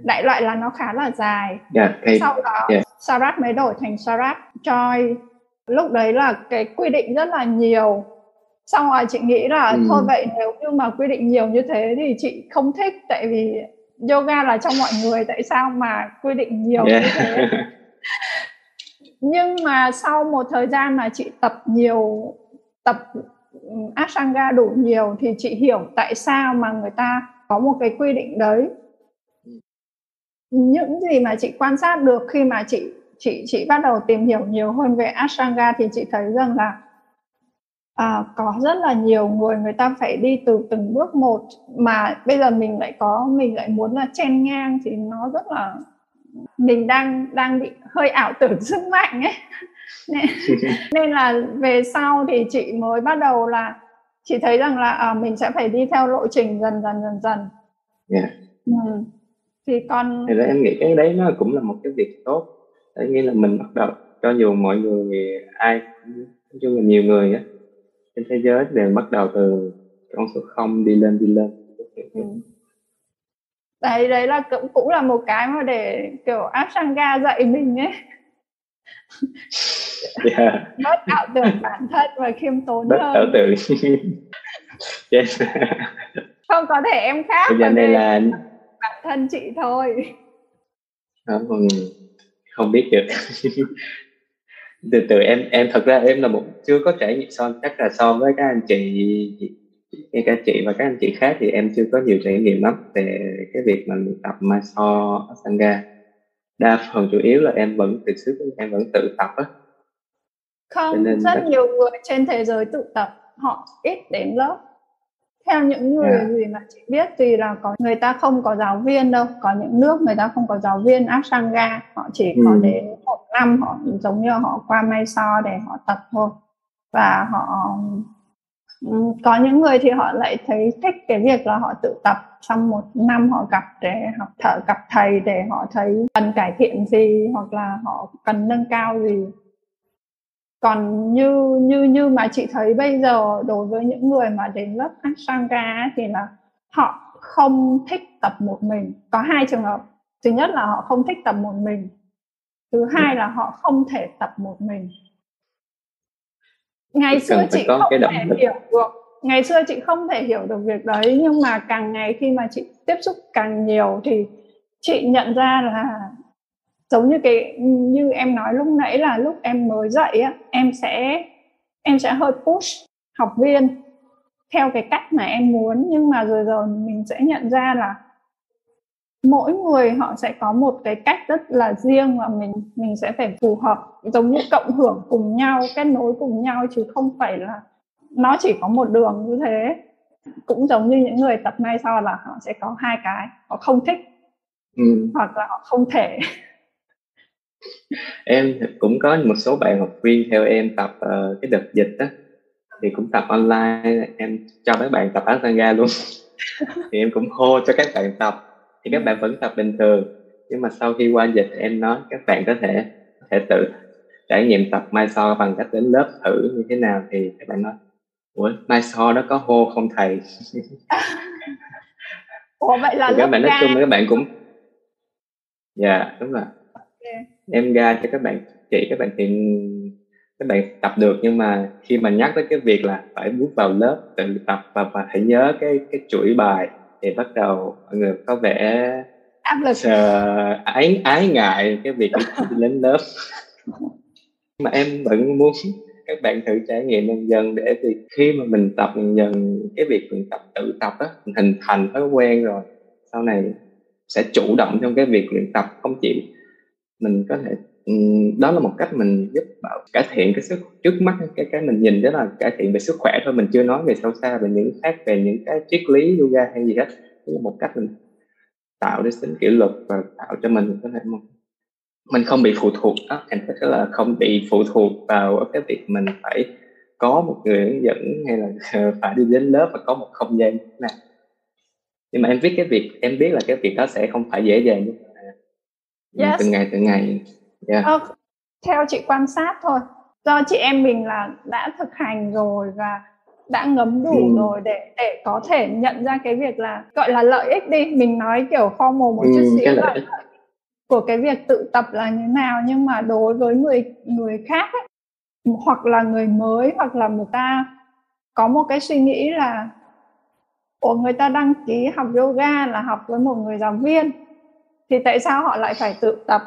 đại loại là nó khá là dài yeah, okay. sau đó yeah. Sarat mới đổi thành Sarat Joy lúc đấy là cái quy định rất là nhiều xong rồi chị nghĩ là ừ. thôi vậy nếu như mà quy định nhiều như thế thì chị không thích tại vì yoga là trong mọi người tại sao mà quy định nhiều yeah. như thế nhưng mà sau một thời gian mà chị tập nhiều tập Ashtanga đủ nhiều thì chị hiểu tại sao mà người ta có một cái quy định đấy những gì mà chị quan sát được khi mà chị chị chị bắt đầu tìm hiểu nhiều hơn về Ashtanga thì chị thấy rằng là à, có rất là nhiều người người ta phải đi từ từng bước một mà bây giờ mình lại có mình lại muốn là chen ngang thì nó rất là mình đang đang bị hơi ảo tưởng sức mạnh ấy nên, nên là về sau thì chị mới bắt đầu là chị thấy rằng là à, mình sẽ phải đi theo lộ trình dần dần dần dần
yeah.
ừ. thì còn
thì em nghĩ cái đấy nó cũng là một cái việc tốt tại nghĩa là mình bắt đầu cho dù mọi người ai chung là nhiều người á trên thế giới đều bắt đầu từ con số không đi lên đi lên. Ừ.
Đấy đấy là cũng cũng là một cái mà để kiểu Ashtanga dạy mình ấy. Yeah. bớt ảo tưởng bản thân và khiêm tốn
bớt
hơn.
ảo tưởng.
Yes. không có thể em khác
bây giờ đây là
bản thân chị thôi.
Không, không biết được từ từ em em thật ra em là một chưa có trải nghiệm so chắc là so với các anh chị ngay cả chị và các anh chị khác thì em chưa có nhiều trải nghiệm lắm về cái việc mà luyện tập Mysore Asanga. Đa phần chủ yếu là em vẫn từ trước em vẫn tự tập á.
Không nên rất đó... nhiều người trên thế giới tự tập họ ít đến lớp theo những người yeah. gì mà chị biết thì là có người ta không có giáo viên đâu. Có những nước người ta không có giáo viên. Ashtanga họ chỉ ừ. có đến một năm họ giống như họ qua Mysore để họ tập thôi. Và họ có những người thì họ lại thấy thích cái việc là họ tự tập. Trong một năm họ gặp để học thở gặp thầy để họ thấy cần cải thiện gì hoặc là họ cần nâng cao gì còn như như như mà chị thấy bây giờ đối với những người mà đến lớp Ashtanga thì là họ không thích tập một mình. Có hai trường hợp. Thứ nhất là họ không thích tập một mình. Thứ hai là họ không thể tập một mình. Ngày xưa chị không thể hiểu được. Ngày xưa chị không thể hiểu được việc đấy nhưng mà càng ngày khi mà chị tiếp xúc càng nhiều thì chị nhận ra là giống như cái như em nói lúc nãy là lúc em mới dậy á em sẽ em sẽ hơi push học viên theo cái cách mà em muốn. Nhưng mà rồi rồi mình sẽ nhận ra là mỗi người họ sẽ có một cái cách rất là riêng và mình mình sẽ phải phù hợp giống như cộng hưởng cùng nhau kết nối cùng nhau chứ không phải là nó chỉ có một đường như thế. Cũng giống như những người tập may sau là họ sẽ có hai cái họ không thích ừ. hoặc là họ không thể
em cũng có một số bạn học viên theo em tập uh, cái đợt dịch đó thì cũng tập online. Em cho các bạn tập Ashtanga luôn. Thì em cũng hô cho các bạn tập. Thì các bạn vẫn tập bình thường. Nhưng mà sau khi qua dịch em nói các bạn có thể có thể tự trải nghiệm tập mai so bằng cách đến lớp thử như thế nào. Thì các bạn nói ủa mai so đó có hô không thầy?
Ủa vậy là
thì các bạn nói chung là các bạn cũng dạ yeah, đúng rồi. Okay. Em ra cho các bạn chỉ các bạn thì các bạn tập được. Nhưng mà khi mà nhắc tới cái việc là phải bước vào lớp tự tập và, và phải nhớ cái cái chuỗi bài thì bắt đầu mọi người có vẻ
áp lực.
uh, ái ái ngại cái việc đi đến lớp. Mà em vẫn muốn các bạn thử trải nghiệm dần dần để thì khi mà mình tập dần dần cái việc mình tập tự tập á mình hình thành thói quen rồi sau này sẽ chủ động trong cái việc luyện tập không chỉ mình có thể đó là một cách mình giúp bảo cải thiện cái sức, trước mắt cái cái mình nhìn đó là cải thiện về sức khỏe thôi, mình chưa nói về sâu xa về những khác, về những cái triết lý yoga hay gì hết. Đó là một cách mình tạo ra tính kỷ luật và tạo cho mình có thể một mình không bị phụ thuộc. Đó, thành tức là không bị phụ thuộc vào cái việc mình phải có một người hướng dẫn hay là phải đi đến lớp và có một không gian. Nào nhưng mà em biết cái việc, em biết là cái việc đó sẽ không phải dễ dàng. như yes. từng ngày từng ngày
yeah. ờ, theo chị quan sát thôi do chị em mình là đã thực hành rồi và đã ngấm đủ ừ. rồi để để có thể nhận ra cái việc là gọi là lợi ích đi mình nói kiểu formal một ừ, chút xíu là của cái việc tự tập là như nào nhưng mà đối với người người khác ấy, hoặc là người mới hoặc là người ta có một cái suy nghĩ là của người ta đăng ký học yoga là học với một người giáo viên thì tại sao họ lại phải tự tập?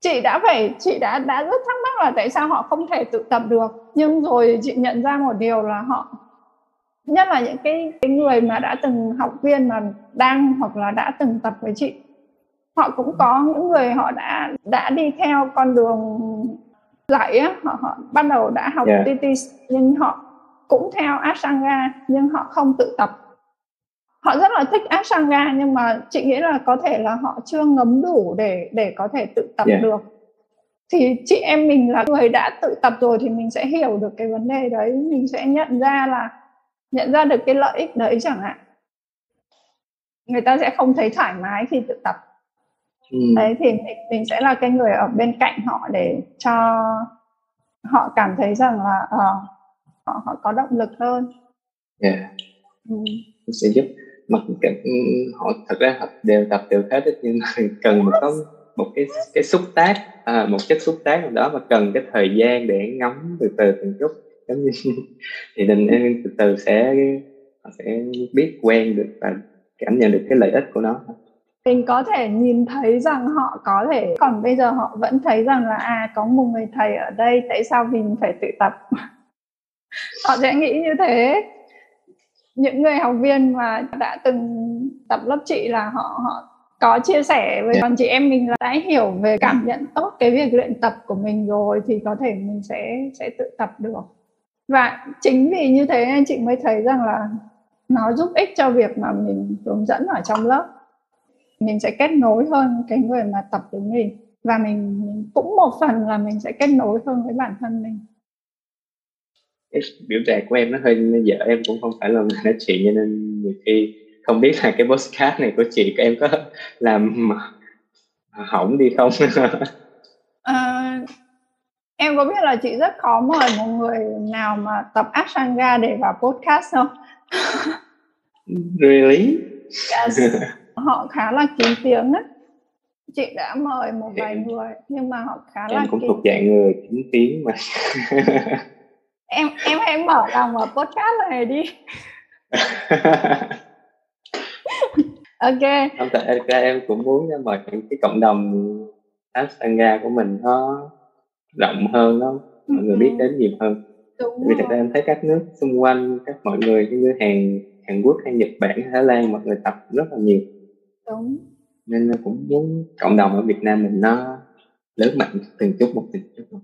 Chị đã phải chị đã đã rất thắc mắc là tại sao họ không thể tự tập được. Nhưng rồi chị nhận ra một điều là họ nhất là những cái, cái người mà đã từng học viên mà đang hoặc là đã từng tập với chị. Họ cũng có những người họ đã đã đi theo con đường dạy á họ, họ ban đầu đã học yeah. TT nhưng họ cũng theo Ashtanga nhưng họ không tự tập họ rất là thích Ashtanga nhưng mà chị nghĩ là có thể là họ chưa ngấm đủ để để có thể tự tập yeah. được thì chị em mình là người đã tự tập rồi thì mình sẽ hiểu được cái vấn đề đấy mình sẽ nhận ra là nhận ra được cái lợi ích đấy chẳng hạn người ta sẽ không thấy thoải mái khi tự tập ừ. đấy thì mình, mình sẽ là cái người ở bên cạnh họ để cho họ cảm thấy rằng là uh, họ họ có động lực hơn
yeah. ừ. sẽ giúp mặc ừ, họ thật ra họ đều tập đều khá thích nhưng mà cần một có một cái cái xúc tác à, một chất xúc tác nào đó mà cần cái thời gian để ngắm từ từ từng chút. Giống như thì mình từ từ sẽ sẽ biết quen được và cảm nhận được cái lợi ích của nó.
Mình có thể nhìn thấy rằng họ có thể còn bây giờ họ vẫn thấy rằng là à có một người thầy ở đây tại sao mình phải tự tập? Họ sẽ nghĩ như thế những người học viên mà đã từng tập lớp chị là họ họ có chia sẻ với còn chị em mình là đã hiểu về cảm nhận tốt cái việc luyện tập của mình rồi thì có thể mình sẽ sẽ tự tập được. Và chính vì như thế nên chị mới thấy rằng là nó giúp ích cho việc mà mình hướng dẫn ở trong lớp. Mình sẽ kết nối hơn cái người mà tập với mình và mình cũng một phần là mình sẽ kết nối hơn với bản thân mình
cái biểu trạng của em nó hơi dở em cũng không phải là người nói chuyện cho nên nhiều khi không biết là cái postcard này của chị của em có làm hỏng đi không
à, em có biết là chị rất khó mời một người nào mà tập Ashtanga để vào podcast không?
really?
Yes. họ khá là kín tiếng á chị đã mời một vài em, người nhưng mà họ khá
em
là
cũng thuộc dạng người kín tiếng mà
em em hãy mở lòng vào podcast này đi. Ok.
Không tại em cũng muốn mời những cái cộng đồng Ashtanga của mình nó rộng hơn đó. Mọi người biết ừ. đến nhiều hơn. Đúng vì thật ra em thấy các nước xung quanh các mọi người như Hàn Hàn Quốc hay Nhật Bản Thái Lan mọi người tập rất là nhiều.
Đúng.
Nên cũng muốn cộng đồng ở Việt Nam mình nó lớn mạnh từng chút một từng chút một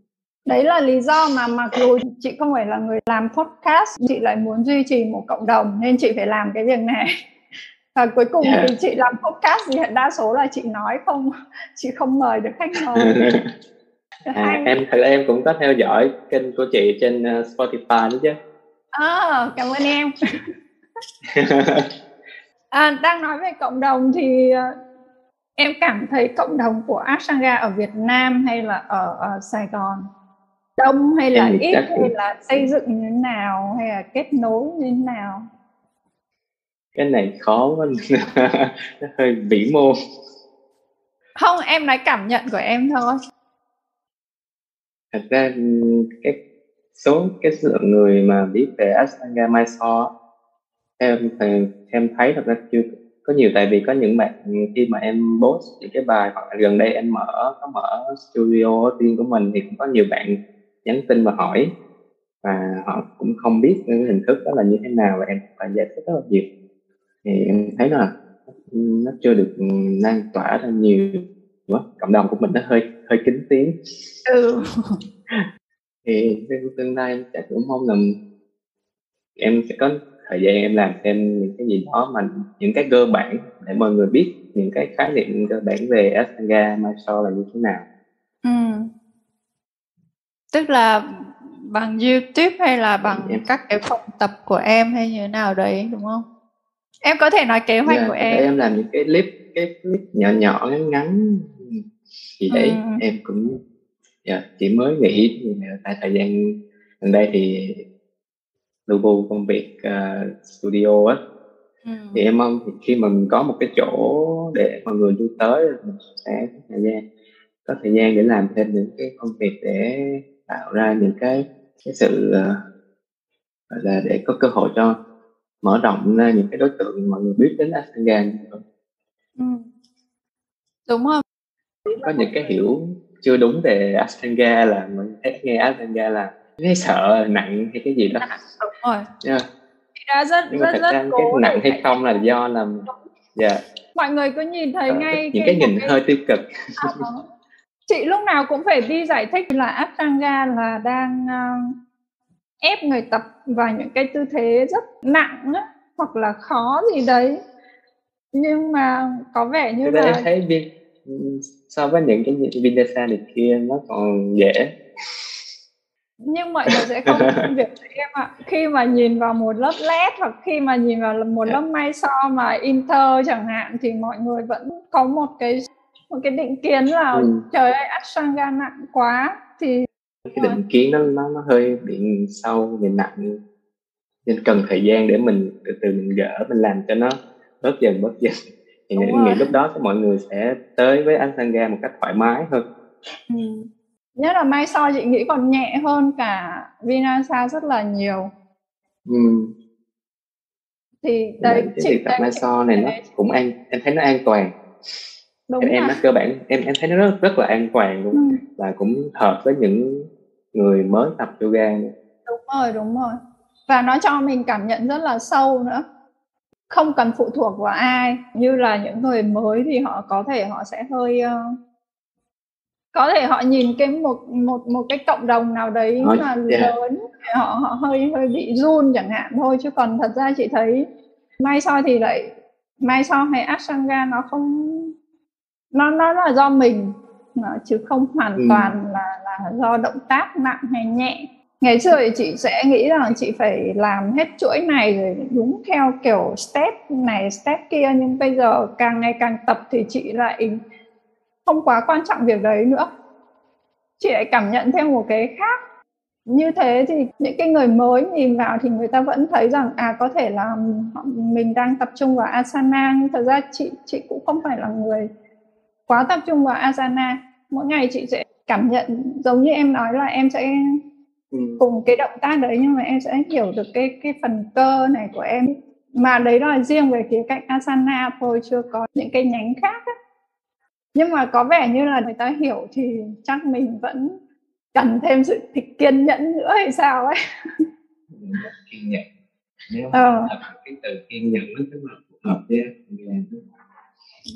đấy là lý do mà mặc dù chị không phải là người làm podcast chị lại muốn duy trì một cộng đồng nên chị phải làm cái việc này. Và cuối cùng yeah. thì chị làm podcast thì đa số là chị nói không chị không mời được khách mời.
À, em thật em cũng có theo dõi kênh của chị trên uh, Spotify nữa chứ.
À, cảm ơn em. À, đang nói về cộng đồng thì uh, em cảm thấy cộng đồng của Ashtanga ở Việt Nam hay là ở, ở Sài Gòn đông hay là em ít hay là xây dựng như thế nào hay là kết nối như thế nào?
Cái này khó quá. Nó hơi vĩ mô.
Không em nói cảm nhận của em thôi.
Thật ra cái số cái lượng người mà biết về Ashtanga Mysore em thì em thấy thật ra chưa có nhiều. Tại vì có những bạn khi mà em post những cái bài hoặc là gần đây em mở có mở studio riêng của mình thì cũng có nhiều bạn nhắn tin và hỏi và họ cũng không biết cái hình thức đó là như thế nào và em phải giải thích rất là nhiều thì em thấy là nó chưa được lan tỏa ra nhiều quá cộng đồng của mình nó hơi hơi kín tiếng
ừ.
thì tương lai em chắc cũng mong là em sẽ có thời gian em làm thêm những cái gì đó mà những cái cơ bản để mọi người biết những cái khái niệm cơ bản về Ashtanga Mysore là như thế nào
ừ. Tức là bằng YouTube hay là bằng em. các cái phòng tập của em hay như thế nào đấy đúng không em có thể nói kế hoạch yeah, dạ, của em
em làm những cái clip cái clip nhỏ nhỏ ngắn ngắn gì đấy ừ. em cũng yeah, chị mới nghỉ tại thời gian gần đây thì lưu bu công việc uh, studio á ừ. thì em mong thì khi mà mình có một cái chỗ để mọi người lui tới mình sẽ có thời gian có thời gian để làm thêm những cái công việc để tạo ra những cái cái sự uh, gọi là để có cơ hội cho mở rộng ra những cái đối tượng mọi người biết đến Ashtanga
ừ. đúng rồi
có những cái hiểu chưa đúng về Ashtanga là mình thấy nghe Ashtanga là cái sợ nặng hay cái gì đó.
Đúng rồi. Yeah. đã rất
nhưng
rất rất
cái nặng hay không là do là dạ. Yeah.
mọi người cứ nhìn thấy uh, ngay
những cái, cái nhìn hơi tiêu cực.
À, chị lúc nào cũng phải đi giải thích là Ashtanga là đang uh, ép người tập vào những cái tư thế rất nặng á, hoặc là khó gì đấy. Nhưng mà có vẻ như
là em thấy viên so với những cái Vinasa này kia nó còn dễ.
Nhưng mọi người sẽ không phân biệt em ạ. Khi mà nhìn vào một lớp led hoặc khi mà nhìn vào một lớp may so mà inter chẳng hạn thì mọi người vẫn có một cái một cái định kiến là ừ. trời ơi ashtanga nặng quá thì
cái định kiến nó nó nó hơi bị sâu về nặng. Nên cần thời gian để mình từ từ mình gỡ mình làm cho nó bớt dần bớt dần. Thì nghĩ, nghĩ lúc đó thì mọi người sẽ tới với ashtanga một cách thoải mái hơn.
Ừ. nhất là may so chị nghĩ còn nhẹ hơn cả vinasa rất là nhiều.
Ừ.
thì đấy
cái chị tập may so này nó cũng an em thấy nó an toàn Đúng em, em nó cơ bản em em thấy nó rất rất là an toàn luôn. Ừ. và cũng hợp với những người mới tập yoga
đúng rồi đúng rồi. Và nó cho mình cảm nhận rất là sâu nữa. Không cần phụ thuộc vào ai. Như là những người mới thì họ có thể họ sẽ hơi uh, có thể họ nhìn cái một một một cái cộng đồng nào đấy Nói, mà yeah. lớn họ họ hơi hơi bị run chẳng hạn thôi. Chứ còn thật ra chị thấy mai soi thì lại mai so hay ashtanga nó không nó nó là do mình. Chứ không hoàn ừ. toàn là là do động tác nặng hay nhẹ. Ngày xưa thì chị sẽ nghĩ rằng chị phải làm hết chuỗi này rồi đúng theo kiểu step này step kia. Nhưng bây giờ càng ngày càng tập thì chị lại không quá quan trọng việc đấy nữa. Chị lại cảm nhận theo một cái khác. Như thế thì những cái người mới nhìn vào thì người ta vẫn thấy rằng à có thể là mình đang tập trung vào asana. Nhưng thật ra chị chị cũng không phải là người quá tập trung vào asana mỗi ngày chị sẽ cảm nhận giống như em nói là em sẽ ừ. cùng cái động tác đấy nhưng mà em sẽ hiểu được cái cái phần cơ này của em mà đấy là riêng về khía cạnh asana thôi chưa có những cái nhánh khác á. nhưng mà có vẻ như là người ta hiểu thì chắc mình vẫn cần thêm sự thích kiên nhẫn nữa hay sao ấy
kiên nhẫn nếu ờ. cái từ kiên nhẫn nó rất là phù hợp với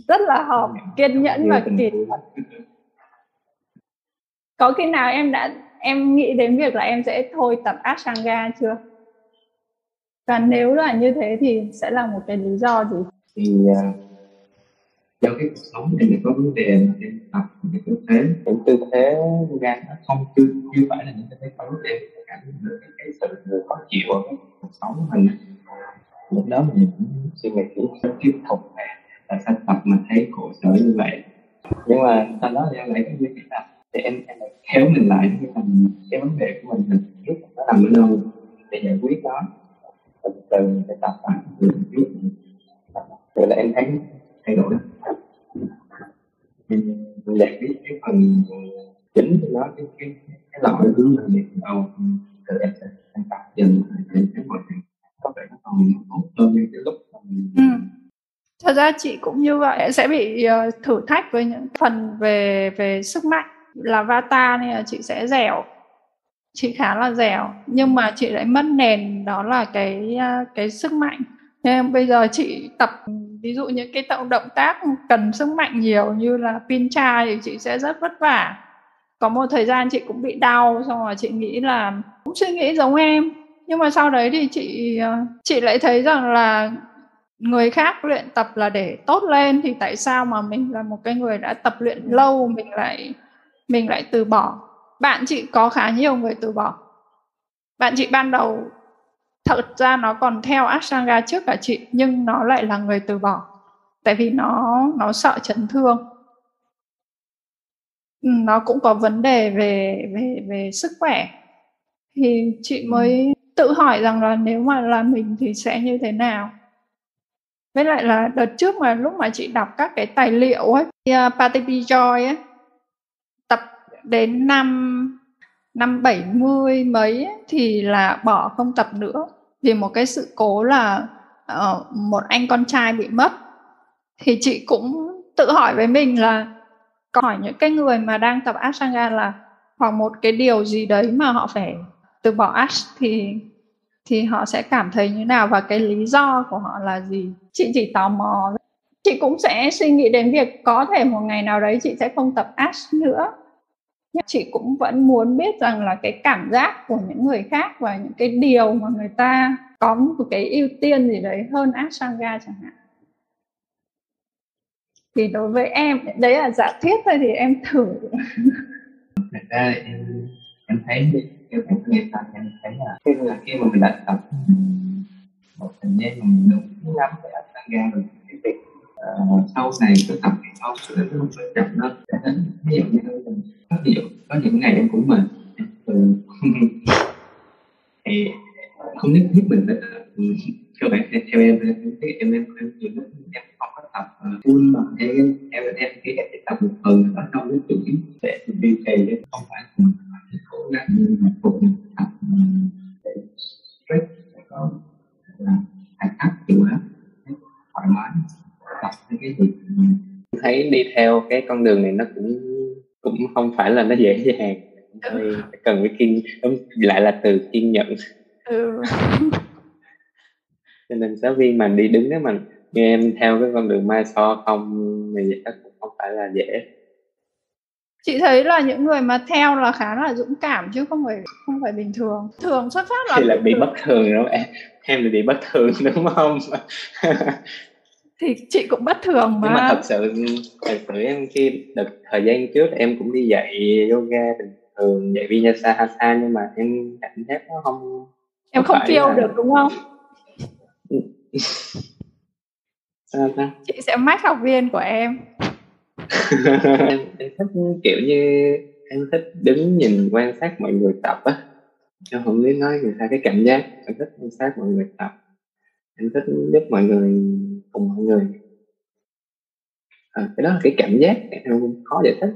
rất là hợp kiên nhẫn và kỷ luật. Có khi nào em đã em nghĩ đến việc là em sẽ thôi tập Ashtanga chưa? Và nếu là như thế thì sẽ là một cái lý do gì?
Thì uh, do cái cuộc sống này có vấn đề mà em tập cái tư thế. Những tư thế yoga nó không chưa chưa phải là những tư thế tốt để cảm nhận được cái, cái sự khó chịu ở cuộc sống của mình. Lúc đó mình cũng suy nghĩ tiếp tục tại sao tập mà thấy khổ sở như vậy. Nhưng mà sau đó thì em lại cái việc là thì em em lại kéo mình lại cái phần, cái vấn đề của mình mình biết nó nằm ở đâu. Để giải quyết nó từ từ mình phải tập lại, mình biết. Rồi là em thấy thay đổi. Mình giải quyết cái phần chính của nó, cái cái cái lõi hướng là việc đầu từ em sẽ tập dần để cái mọi chuyện có vẻ nó còn tốt hơn những cái lúc mình ừ
thật ra chị cũng như vậy sẽ bị uh, thử thách với những phần về về sức mạnh là vata nên là chị sẽ dẻo. Chị khá là dẻo nhưng mà chị lại mất nền đó là cái uh, cái sức mạnh. Nên bây giờ chị tập ví dụ những cái tạo động tác cần sức mạnh nhiều như là pincha thì chị sẽ rất vất vả. Có một thời gian chị cũng bị đau xong rồi chị nghĩ là cũng suy nghĩ giống em. Nhưng mà sau đấy thì chị ờ, chị lại thấy rằng là người khác luyện tập là để tốt lên thì tại sao mà mình là một cái người đã tập luyện lâu mình lại mình lại từ bỏ? Bạn chị có khá nhiều người từ bỏ. Bạn chị ban đầu thật ra nó còn theo Ashtanga trước cả chị nhưng nó lại là người từ bỏ tại vì nó nó sợ chấn thương. Nó cũng có vấn đề về về về sức khỏe. Thì chị mới tự hỏi rằng là nếu mà là mình thì sẽ như thế nào với lại là đợt trước mà lúc mà chị đọc các cái tài liệu ấy uh, à, Patipi Joy ấy tập đến năm năm 70 mấy ấy, thì là bỏ không tập nữa. Vì một cái sự cố là uh, một anh con trai bị mất. Thì chị cũng tự hỏi với mình là hỏi những cái người mà đang tập Ashtanga là hoặc một cái điều gì đấy mà họ phải từ bỏ Ash thì thì họ sẽ cảm thấy như nào và cái lý do của họ là gì? Chị chỉ tò mò chị cũng sẽ suy nghĩ đến việc có thể một ngày nào đấy chị sẽ không tập Ash nữa. Nhưng chị cũng vẫn muốn biết rằng là cái cảm giác của những người khác và những cái điều mà người ta có một cái ưu tiên gì đấy hơn Ashtanga chẳng hạn. Thì đối với em, đấy là giả thiết thôi thì em thử.
Thật ra em em thấy kiểu em nghe tập em thấy là khi là khi mà mình đã tập một thời gian mà mình đúng lắm để anh tăng ra được cái việc uh, sau này cứ tập thì sau sẽ nó không phải chậm nó để đến ví dụ như mình có ví dụ có những ngày em cũng mệt từ thì không nhất thiết mình phải cơ bản theo em em em em em em em không có tập full mà em em em khi em tập một tuần ở trong cái chuỗi để mình đi trì không phải phải cố gắng mà phục tập để stress để có là hạnh áp chịu hết thoải mái tập cái gì thấy đi theo cái con đường này nó cũng cũng không phải là nó dễ dàng. Hơi cần phải kiên lại là từ kiên nhẫn. Ừ. Cho nên giáo viên mà đi đứng nếu mà như em theo cái con đường mai so không thì chắc cũng không phải là dễ
chị thấy là những người mà theo là khá là dũng cảm chứ không phải không phải bình thường. Thường xuất phát là
thì là bị bất thường đúng em? Em là bị bất thường đúng không?
Thì chị cũng bất thường mà
nhưng mà thật sự thật sự em khi đợt thời gian trước em cũng đi dạy yoga bình thường dạy vinyasa hatha nhưng mà em cảm giác nó không
em không, không feel là... được đúng không?
Sao ta?
Chị sẽ mách học viên của em
em, em thích kiểu như em thích đứng nhìn quan sát mọi người tập á. Em không biết nói người ta cái cảm giác em thích quan sát mọi người tập. Em thích giúp mọi người cùng mọi người. À, cái đó là cái cảm giác em khó giải thích.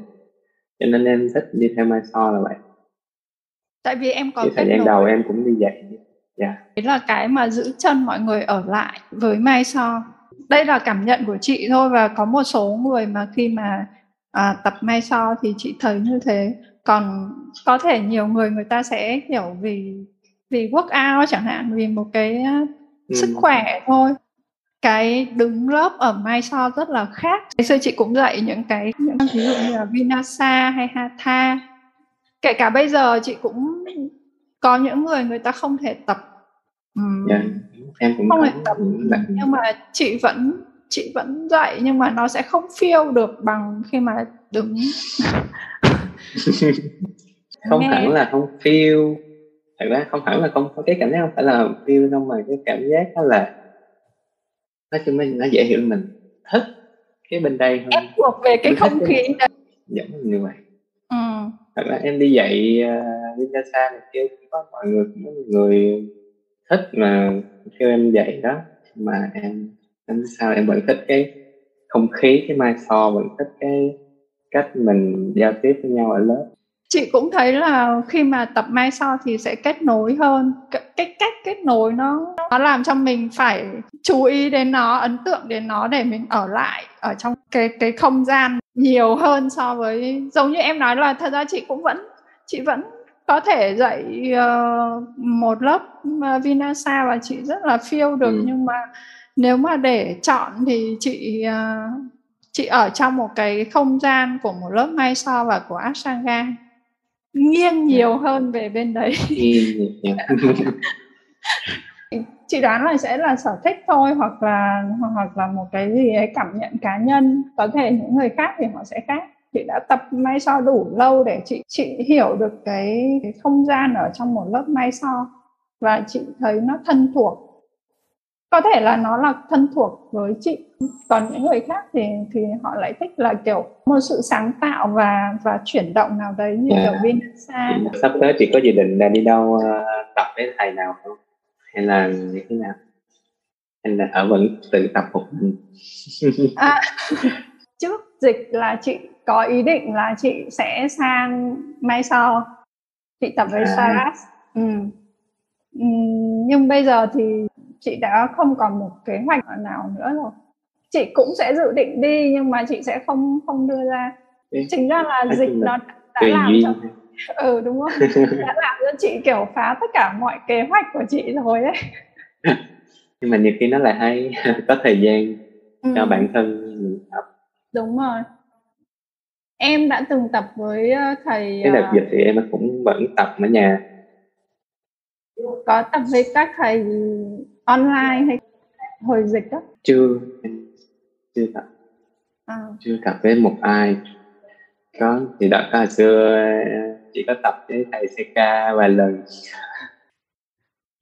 Cho nên em thích đi theo mai so là vậy.
Tại vì em có
thời gian đầu em cũng đi dạy.
Yeah. đấy là cái mà giữ chân mọi người ở lại với mai so đây là cảm nhận của chị thôi và có một số người mà khi mà à, tập mai so thì chị thấy như thế. Còn có thể nhiều người người ta sẽ hiểu vì vì work out chẳng hạn vì một cái ừ. sức khỏe thôi. Cái đứng lớp ở mai so rất là khác. Ngày xưa chị cũng dạy những cái những ví dụ như là vinasa hay hatha. Kể cả bây giờ chị cũng có những người người ta không thể tập um, yeah, em cũng không thể tập nhưng mà chị vẫn chị vẫn dạy nhưng mà nó sẽ không feel được bằng khi mà đứng.
Không Nghe. hẳn là không feel. Thật ra không hẳn là không có cái cảm giác không phải là feel đâu mà cái cảm giác đó là nói chung mình nó dễ hiểu mình thích cái bên đây hơn.
Em thuộc về cái không khí
đấy. Giống như vậy ừ. thật ra em đi dạy uh, xa này kia có mọi người có người thích mà theo em dạy đó, mà em em sao, em vẫn thích cái không khí, cái mai so vẫn thích cái cách mình giao tiếp với nhau ở lớp.
Chị cũng thấy là khi mà tập mai so thì sẽ kết nối hơn. Cái cách kết nối nó nó làm cho mình phải chú ý đến nó, ấn tượng đến nó để mình ở lại ở trong cái cái không gian nhiều hơn so với, giống như em nói là thật ra chị cũng vẫn, chị vẫn có thể dạy uh, một lớp uh, Vinasa và chị rất là feel được ừ. nhưng mà nếu mà để chọn thì chị uh, chị ở trong một cái không gian của một lớp Mai So và của Ashtanga nghiêng nhiều yeah. hơn về bên đấy. Chị đoán là sẽ là sở thích thôi hoặc là hoặc là một cái gì ấy cảm nhận cá nhân. Có thể những người khác thì họ sẽ khác chị đã tập may so đủ lâu để chị chị hiểu được cái, cái không gian ở trong một lớp may so. Và chị thấy nó thân thuộc. Có thể là nó là thân thuộc với chị. Còn những người khác thì thì họ lại thích là kiểu một sự sáng tạo và và chuyển động nào đấy như yeah. kiểu Vinasa.
Sắp tới chị có dự định là đi đâu uh, tập với thầy nào không? Hay là như thế nào? Hay là ở vẫn tự tập một mình?
À, trước dịch là chị có ý định là chị sẽ sang mai sau chị tập với à. Saras ừ. ừ. nhưng bây giờ thì chị đã không còn một kế hoạch nào nữa rồi chị cũng sẽ dự định đi nhưng mà chị sẽ không không đưa ra chính ra là dịch nó đã làm cho ừ đúng không đã làm cho chị kiểu phá tất cả mọi kế hoạch của chị rồi đấy
nhưng mà nhiều khi nó lại hay có thời gian ừ. cho bản thân mình tập
đúng rồi em đã từng tập với ờ, thầy
cái đợt dịch thì em cũng vẫn tập ở nhà.
Có tập với các thầy online hay hồi dịch đó
chưa chưa tập. À. chưa tập với một ai. Có thì đợt hồi xưa chỉ có tập với thầy CK vài lần.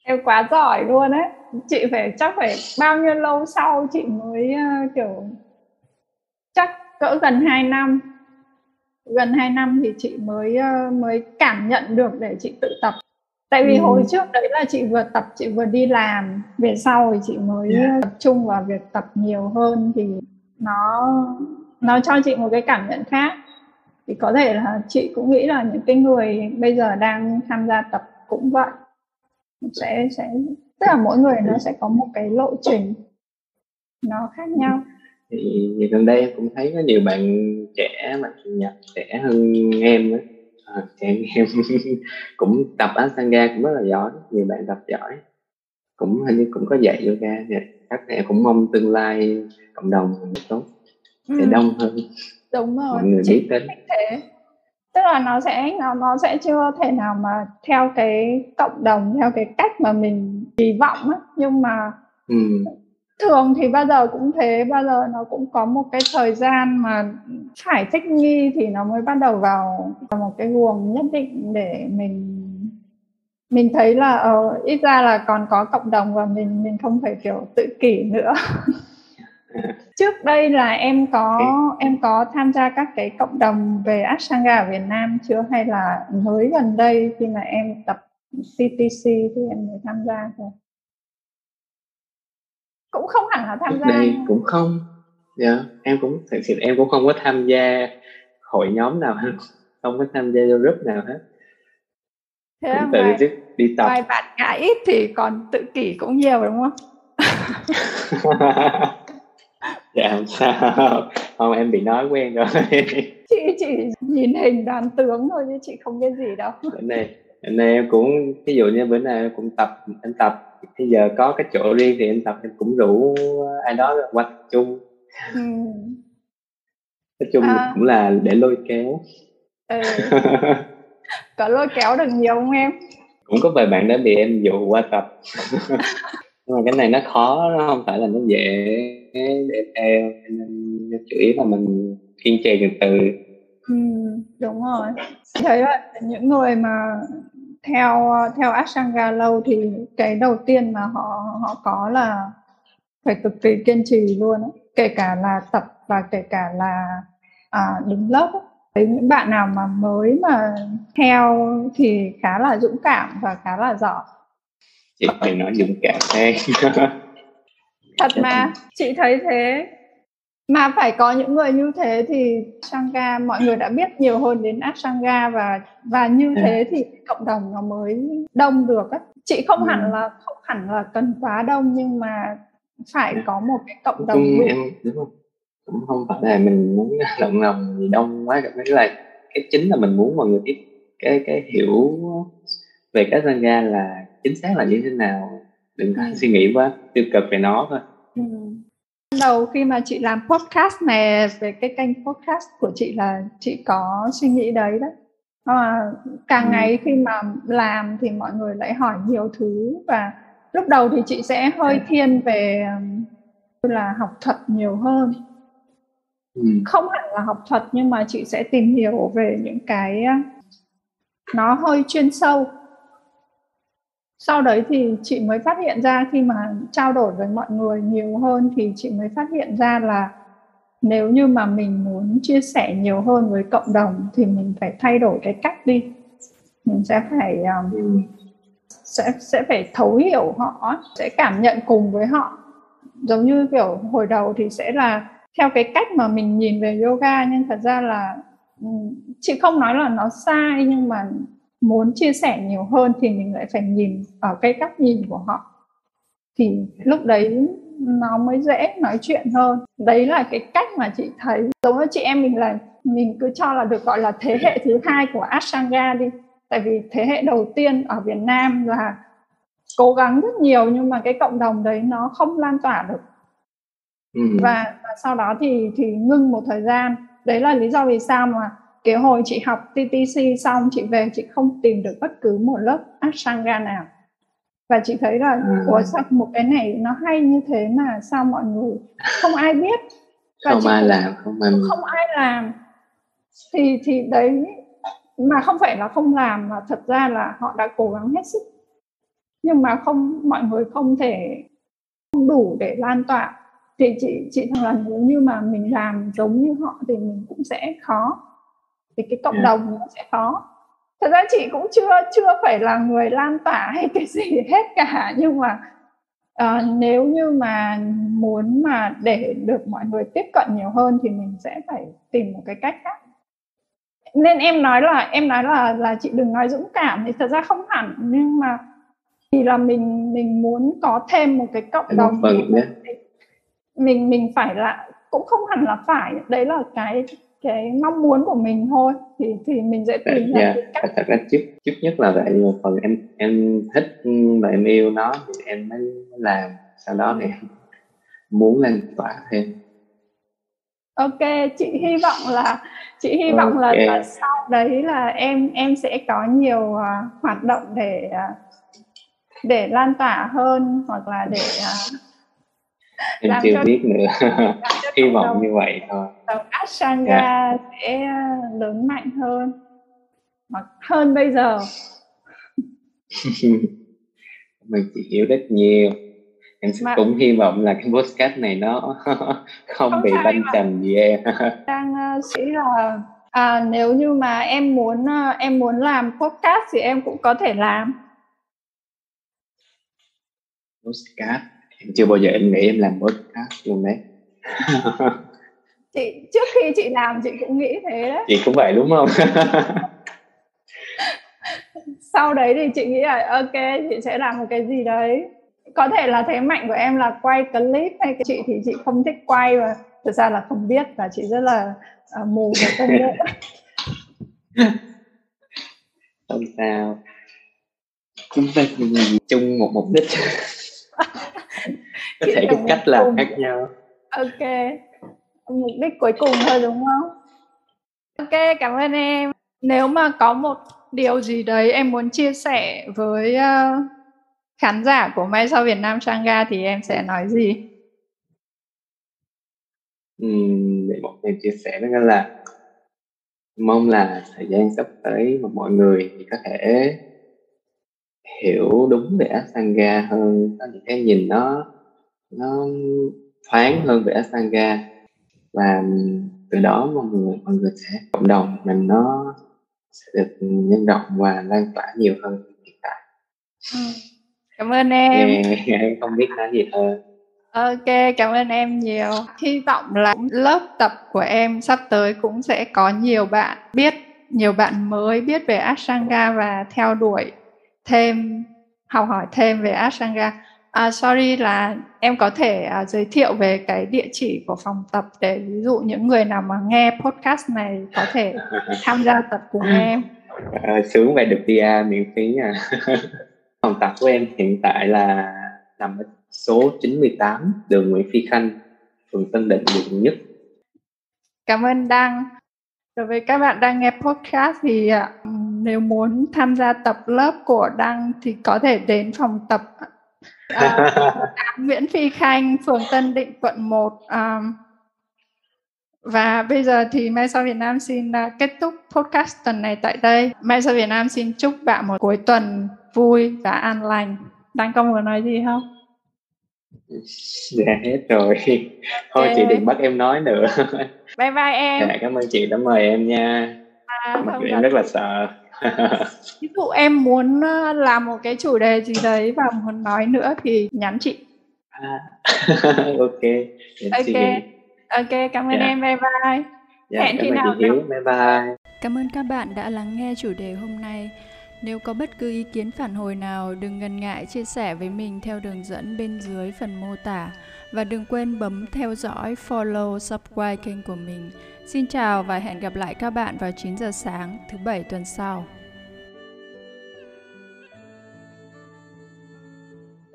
Em quá giỏi luôn đấy chị phải chắc phải bao nhiêu lâu sau chị mới uh, kiểu chắc cỡ gần 2 năm gần 2 năm thì chị mới uh, mới cảm nhận được để chị tự tập tại vì ừ. hồi trước đấy là chị vừa tập chị vừa đi làm về sau thì chị mới yeah. tập trung vào việc tập nhiều hơn thì nó nó cho chị một cái cảm nhận khác thì có thể là chị cũng nghĩ là những cái người bây giờ đang tham gia tập cũng vậy sẽ sẽ tức là mỗi người nó sẽ có một cái lộ trình nó khác nhau
thì, gần đây em cũng thấy có nhiều bạn trẻ mà nhập trẻ hơn em à, trẻ em cũng tập ashtanga cũng rất là giỏi nhiều bạn tập giỏi. Cũng hình như cũng có dạy yoga các bạn cũng mong tương lai cộng đồng tốt sẽ ừ. đông hơn.
Đúng rồi. Mọi người biết đến. thế. Tức là nó sẽ nó nó sẽ chưa thể nào mà theo cái cộng đồng theo cái cách mà mình kỳ vọng á. Nhưng mà ừ. Thường thì bao giờ cũng thế bao giờ nó cũng có một cái thời gian mà phải thích nghi thì nó mới bắt đầu vào, một cái guồng nhất định để mình mình thấy là uh, ít ra là còn có cộng đồng và mình mình không phải kiểu tự kỷ nữa. Trước đây là em có em có tham gia các cái cộng đồng về Ashtanga ở Việt Nam chưa? Hay là mới gần đây khi mà em tập CTC thì em mới tham gia thôi cũng không hẳn là tham gia
cũng không. Dạ yeah, em cũng thật sự em cũng không có tham gia hội nhóm nào hết. Không có tham gia vô group nào hết.
Thế cũng tự ngoài, đi tập. ngoài bạn ngã ít thì còn tự kỷ cũng nhiều đúng không?
Dạ không sao. Không em bị nói quen rồi.
Chị chỉ nhìn hình đoàn tướng thôi chứ chị không biết gì đâu.
Bữa nay bữa nay em cũng ví dụ như bữa nay em cũng tập em tập bây giờ có cái chỗ riêng thì em tập em cũng rủ ai đó qua chung ừ. nói chung à. cũng là để lôi kéo ừ.
có lôi kéo được nhiều không em
cũng có vài bạn đã bị em dụ qua tập nhưng mà cái này nó khó nó không phải là nó dễ để theo nên chủ yếu là mình kiên trì từ từ
ừ, đúng rồi thấy vậy những người mà theo theo Ashtanga lâu thì cái đầu tiên mà họ họ có là phải cực kỳ kiên trì luôn ấy. kể cả là tập và kể cả là à, đứng lớp ấy. Đấy, những bạn nào mà mới mà theo thì khá là dũng cảm và khá là giỏi
chị phải nói dũng cảm thế
thật mà chị thấy thế mà phải có những người như thế thì Sangha mọi người đã biết nhiều hơn đến Ashtanga và và như thế thì cộng đồng nó mới đông được á chị không ừ. hẳn là không hẳn là cần quá đông nhưng mà phải có một cái cộng đồng
cũng, em, đúng không cũng không phải là mình muốn cộng đồng gì đông quá cái là cái chính là mình muốn mọi người biết cái cái hiểu về cái Sangha là chính xác là như thế nào đừng có ừ. suy nghĩ quá tiêu cực về nó thôi ừ.
Đầu khi mà chị làm podcast này về cái kênh podcast của chị là chị có suy nghĩ đấy đó à, càng ừ. ngày khi mà làm thì mọi người lại hỏi nhiều thứ và lúc đầu thì chị sẽ hơi thiên về là học thuật nhiều hơn ừ. không hẳn là học thuật nhưng mà chị sẽ tìm hiểu về những cái nó hơi chuyên sâu sau đấy thì chị mới phát hiện ra khi mà trao đổi với mọi người nhiều hơn thì chị mới phát hiện ra là nếu như mà mình muốn chia sẻ nhiều hơn với cộng đồng thì mình phải thay đổi cái cách đi. Mình sẽ phải um, sẽ sẽ phải thấu hiểu họ sẽ cảm nhận cùng với họ. Giống như kiểu hồi đầu thì sẽ là theo cái cách mà mình nhìn về yoga nhưng thật ra là chị không nói là nó sai nhưng mà muốn chia sẻ nhiều hơn thì mình lại phải nhìn ở cái cách nhìn của họ. Thì lúc đấy nó mới dễ nói chuyện hơn. Đấy là cái cách mà chị thấy. Giống như chị em mình là mình cứ cho là được gọi là thế hệ thứ hai của Ashtanga đi. Tại vì thế hệ đầu tiên ở Việt Nam là cố gắng rất nhiều nhưng mà cái cộng đồng đấy nó không lan tỏa được. Ừ. và, và sau đó thì thì ngưng một thời gian. Đấy là lý do vì sao mà cái hồi chị học TTC xong chị về chị không tìm được bất cứ một lớp Ashtanga nào. Và chị thấy là ừ. ủa sao một cái này nó hay như thế mà sao mọi người không ai biết?
Và không ai làm không
ai không ai làm. Thì thì đấy mà không phải là không làm mà thật ra là họ đã cố gắng hết sức. Nhưng mà không mọi người không thể không đủ để lan tỏa. Thì chị chị thằng là nếu như mà mình làm giống như họ thì mình cũng sẽ khó thì cái cộng yeah. đồng nó sẽ khó. Thật ra chị cũng chưa chưa phải là người lan tỏa hay cái gì hết cả nhưng mà uh, nếu như mà muốn mà để được mọi người tiếp cận nhiều hơn thì mình sẽ phải tìm một cái cách khác. Nên em nói là em nói là là chị đừng nói dũng cảm thì thật ra không hẳn nhưng mà thì là mình mình muốn có thêm một cái cộng đồng phần mình mình phải là cũng không hẳn là phải đấy là cái cái mong muốn của mình thôi thì thì mình sẽ tìm
ra yeah. cách. Thật ra trước trước nhất là vậy một phần em em thích và em yêu nó thì em mới làm. Sau đó thì muốn lan tỏa thêm.
Ok chị hy vọng là chị hy vọng là, là sau đấy là em em sẽ có nhiều uh, hoạt động để uh, để lan tỏa hơn hoặc là để uh,
em chưa cho, biết nữa hy vọng như vậy thôi.
đồng Ashtanga yeah. sẽ lớn mạnh hơn. Hoặc hơn bây giờ.
Mình chỉ hiểu rất nhiều. Em Mà... cũng hy vọng là cái podcast này nó không, không bị banh chầm gì em
đang uh, nghĩ là à, nếu như mà em muốn uh, em muốn làm podcast thì em cũng có thể làm.
Podcast? Em chưa bao giờ em nghĩ em làm podcast luôn đấy
chị trước khi chị làm chị cũng nghĩ thế đấy.
Chị cũng vậy đúng không?
Sau đấy thì chị nghĩ là ok chị sẽ làm một cái gì đấy. Có thể là thế mạnh của em là quay clip hay chị thì chị không thích quay và thực ra là không biết và chị rất là uh, mù về công nghệ.
Không sao. Chúng ta cùng chung một mục đích. Có thể có cách làm khác nhau
ok. Mục đích cuối cùng thôi đúng không? Ok cảm ơn em. Nếu mà có một điều gì đấy em muốn chia sẻ với uh, khán giả của Mai Sau Việt Nam Sanga thì em sẽ nói gì?
Uhm, để một em chia sẻ với là mong là thời gian sắp tới mà mọi người thì có thể hiểu đúng về Asanga hơn có những cái nhìn nó nó thoáng hơn về Asanga và từ đó mọi người mọi người sẽ cộng đồng mình nó sẽ được nhân rộng và lan tỏa nhiều hơn hiện tại.
Ừ. Cảm ơn em.
em không biết nói gì hơn.
Ok, cảm ơn em nhiều. Hy vọng là lớp tập của em sắp tới cũng sẽ có nhiều bạn biết, nhiều bạn mới biết về Ashtanga và theo đuổi thêm, học hỏi thêm về Ashtanga. À, sorry là em có thể à, giới thiệu về cái địa chỉ của phòng tập để ví dụ những người nào mà nghe podcast này có thể tham gia tập cùng em.
À, sướng vậy được PR miễn phí à. phòng tập của em hiện tại là nằm ở số 98 đường Nguyễn Phi Khanh, phường Tân Định, quận Nhất.
Cảm ơn Đăng. Đối với các bạn đang nghe podcast thì uh, nếu muốn tham gia tập lớp của Đăng thì có thể đến phòng tập uh, Nguyễn Phi Khanh, phường Tân Định, quận 1. Um, và bây giờ thì Mai Sao Việt Nam xin uh, kết thúc podcast tuần này tại đây. Mai Sao Việt Nam xin chúc bạn một cuối tuần
vui và an lành. Đang công muốn nói gì không?
Dạ hết rồi. Thôi chị đừng bắt em nói nữa.
Bye bye em.
Dạ cảm ơn chị đã mời em nha. À, mặc dù em rất là sợ
ví dụ em muốn ờ, làm một cái chủ đề gì đấy và muốn nói nữa thì nhắn chị
à, ok
ok ok cảm ơn dạ. em bye bye
dạ, hẹn khi nào Hiếu. bye bye
cảm ơn các bạn đã lắng nghe chủ đề hôm nay nếu có bất cứ ý kiến phản hồi nào, đừng ngần ngại chia sẻ với mình theo đường dẫn bên dưới phần mô tả và đừng quên bấm theo dõi, follow, subscribe kênh của mình. Xin chào và hẹn gặp lại các bạn vào 9 giờ sáng thứ bảy tuần sau.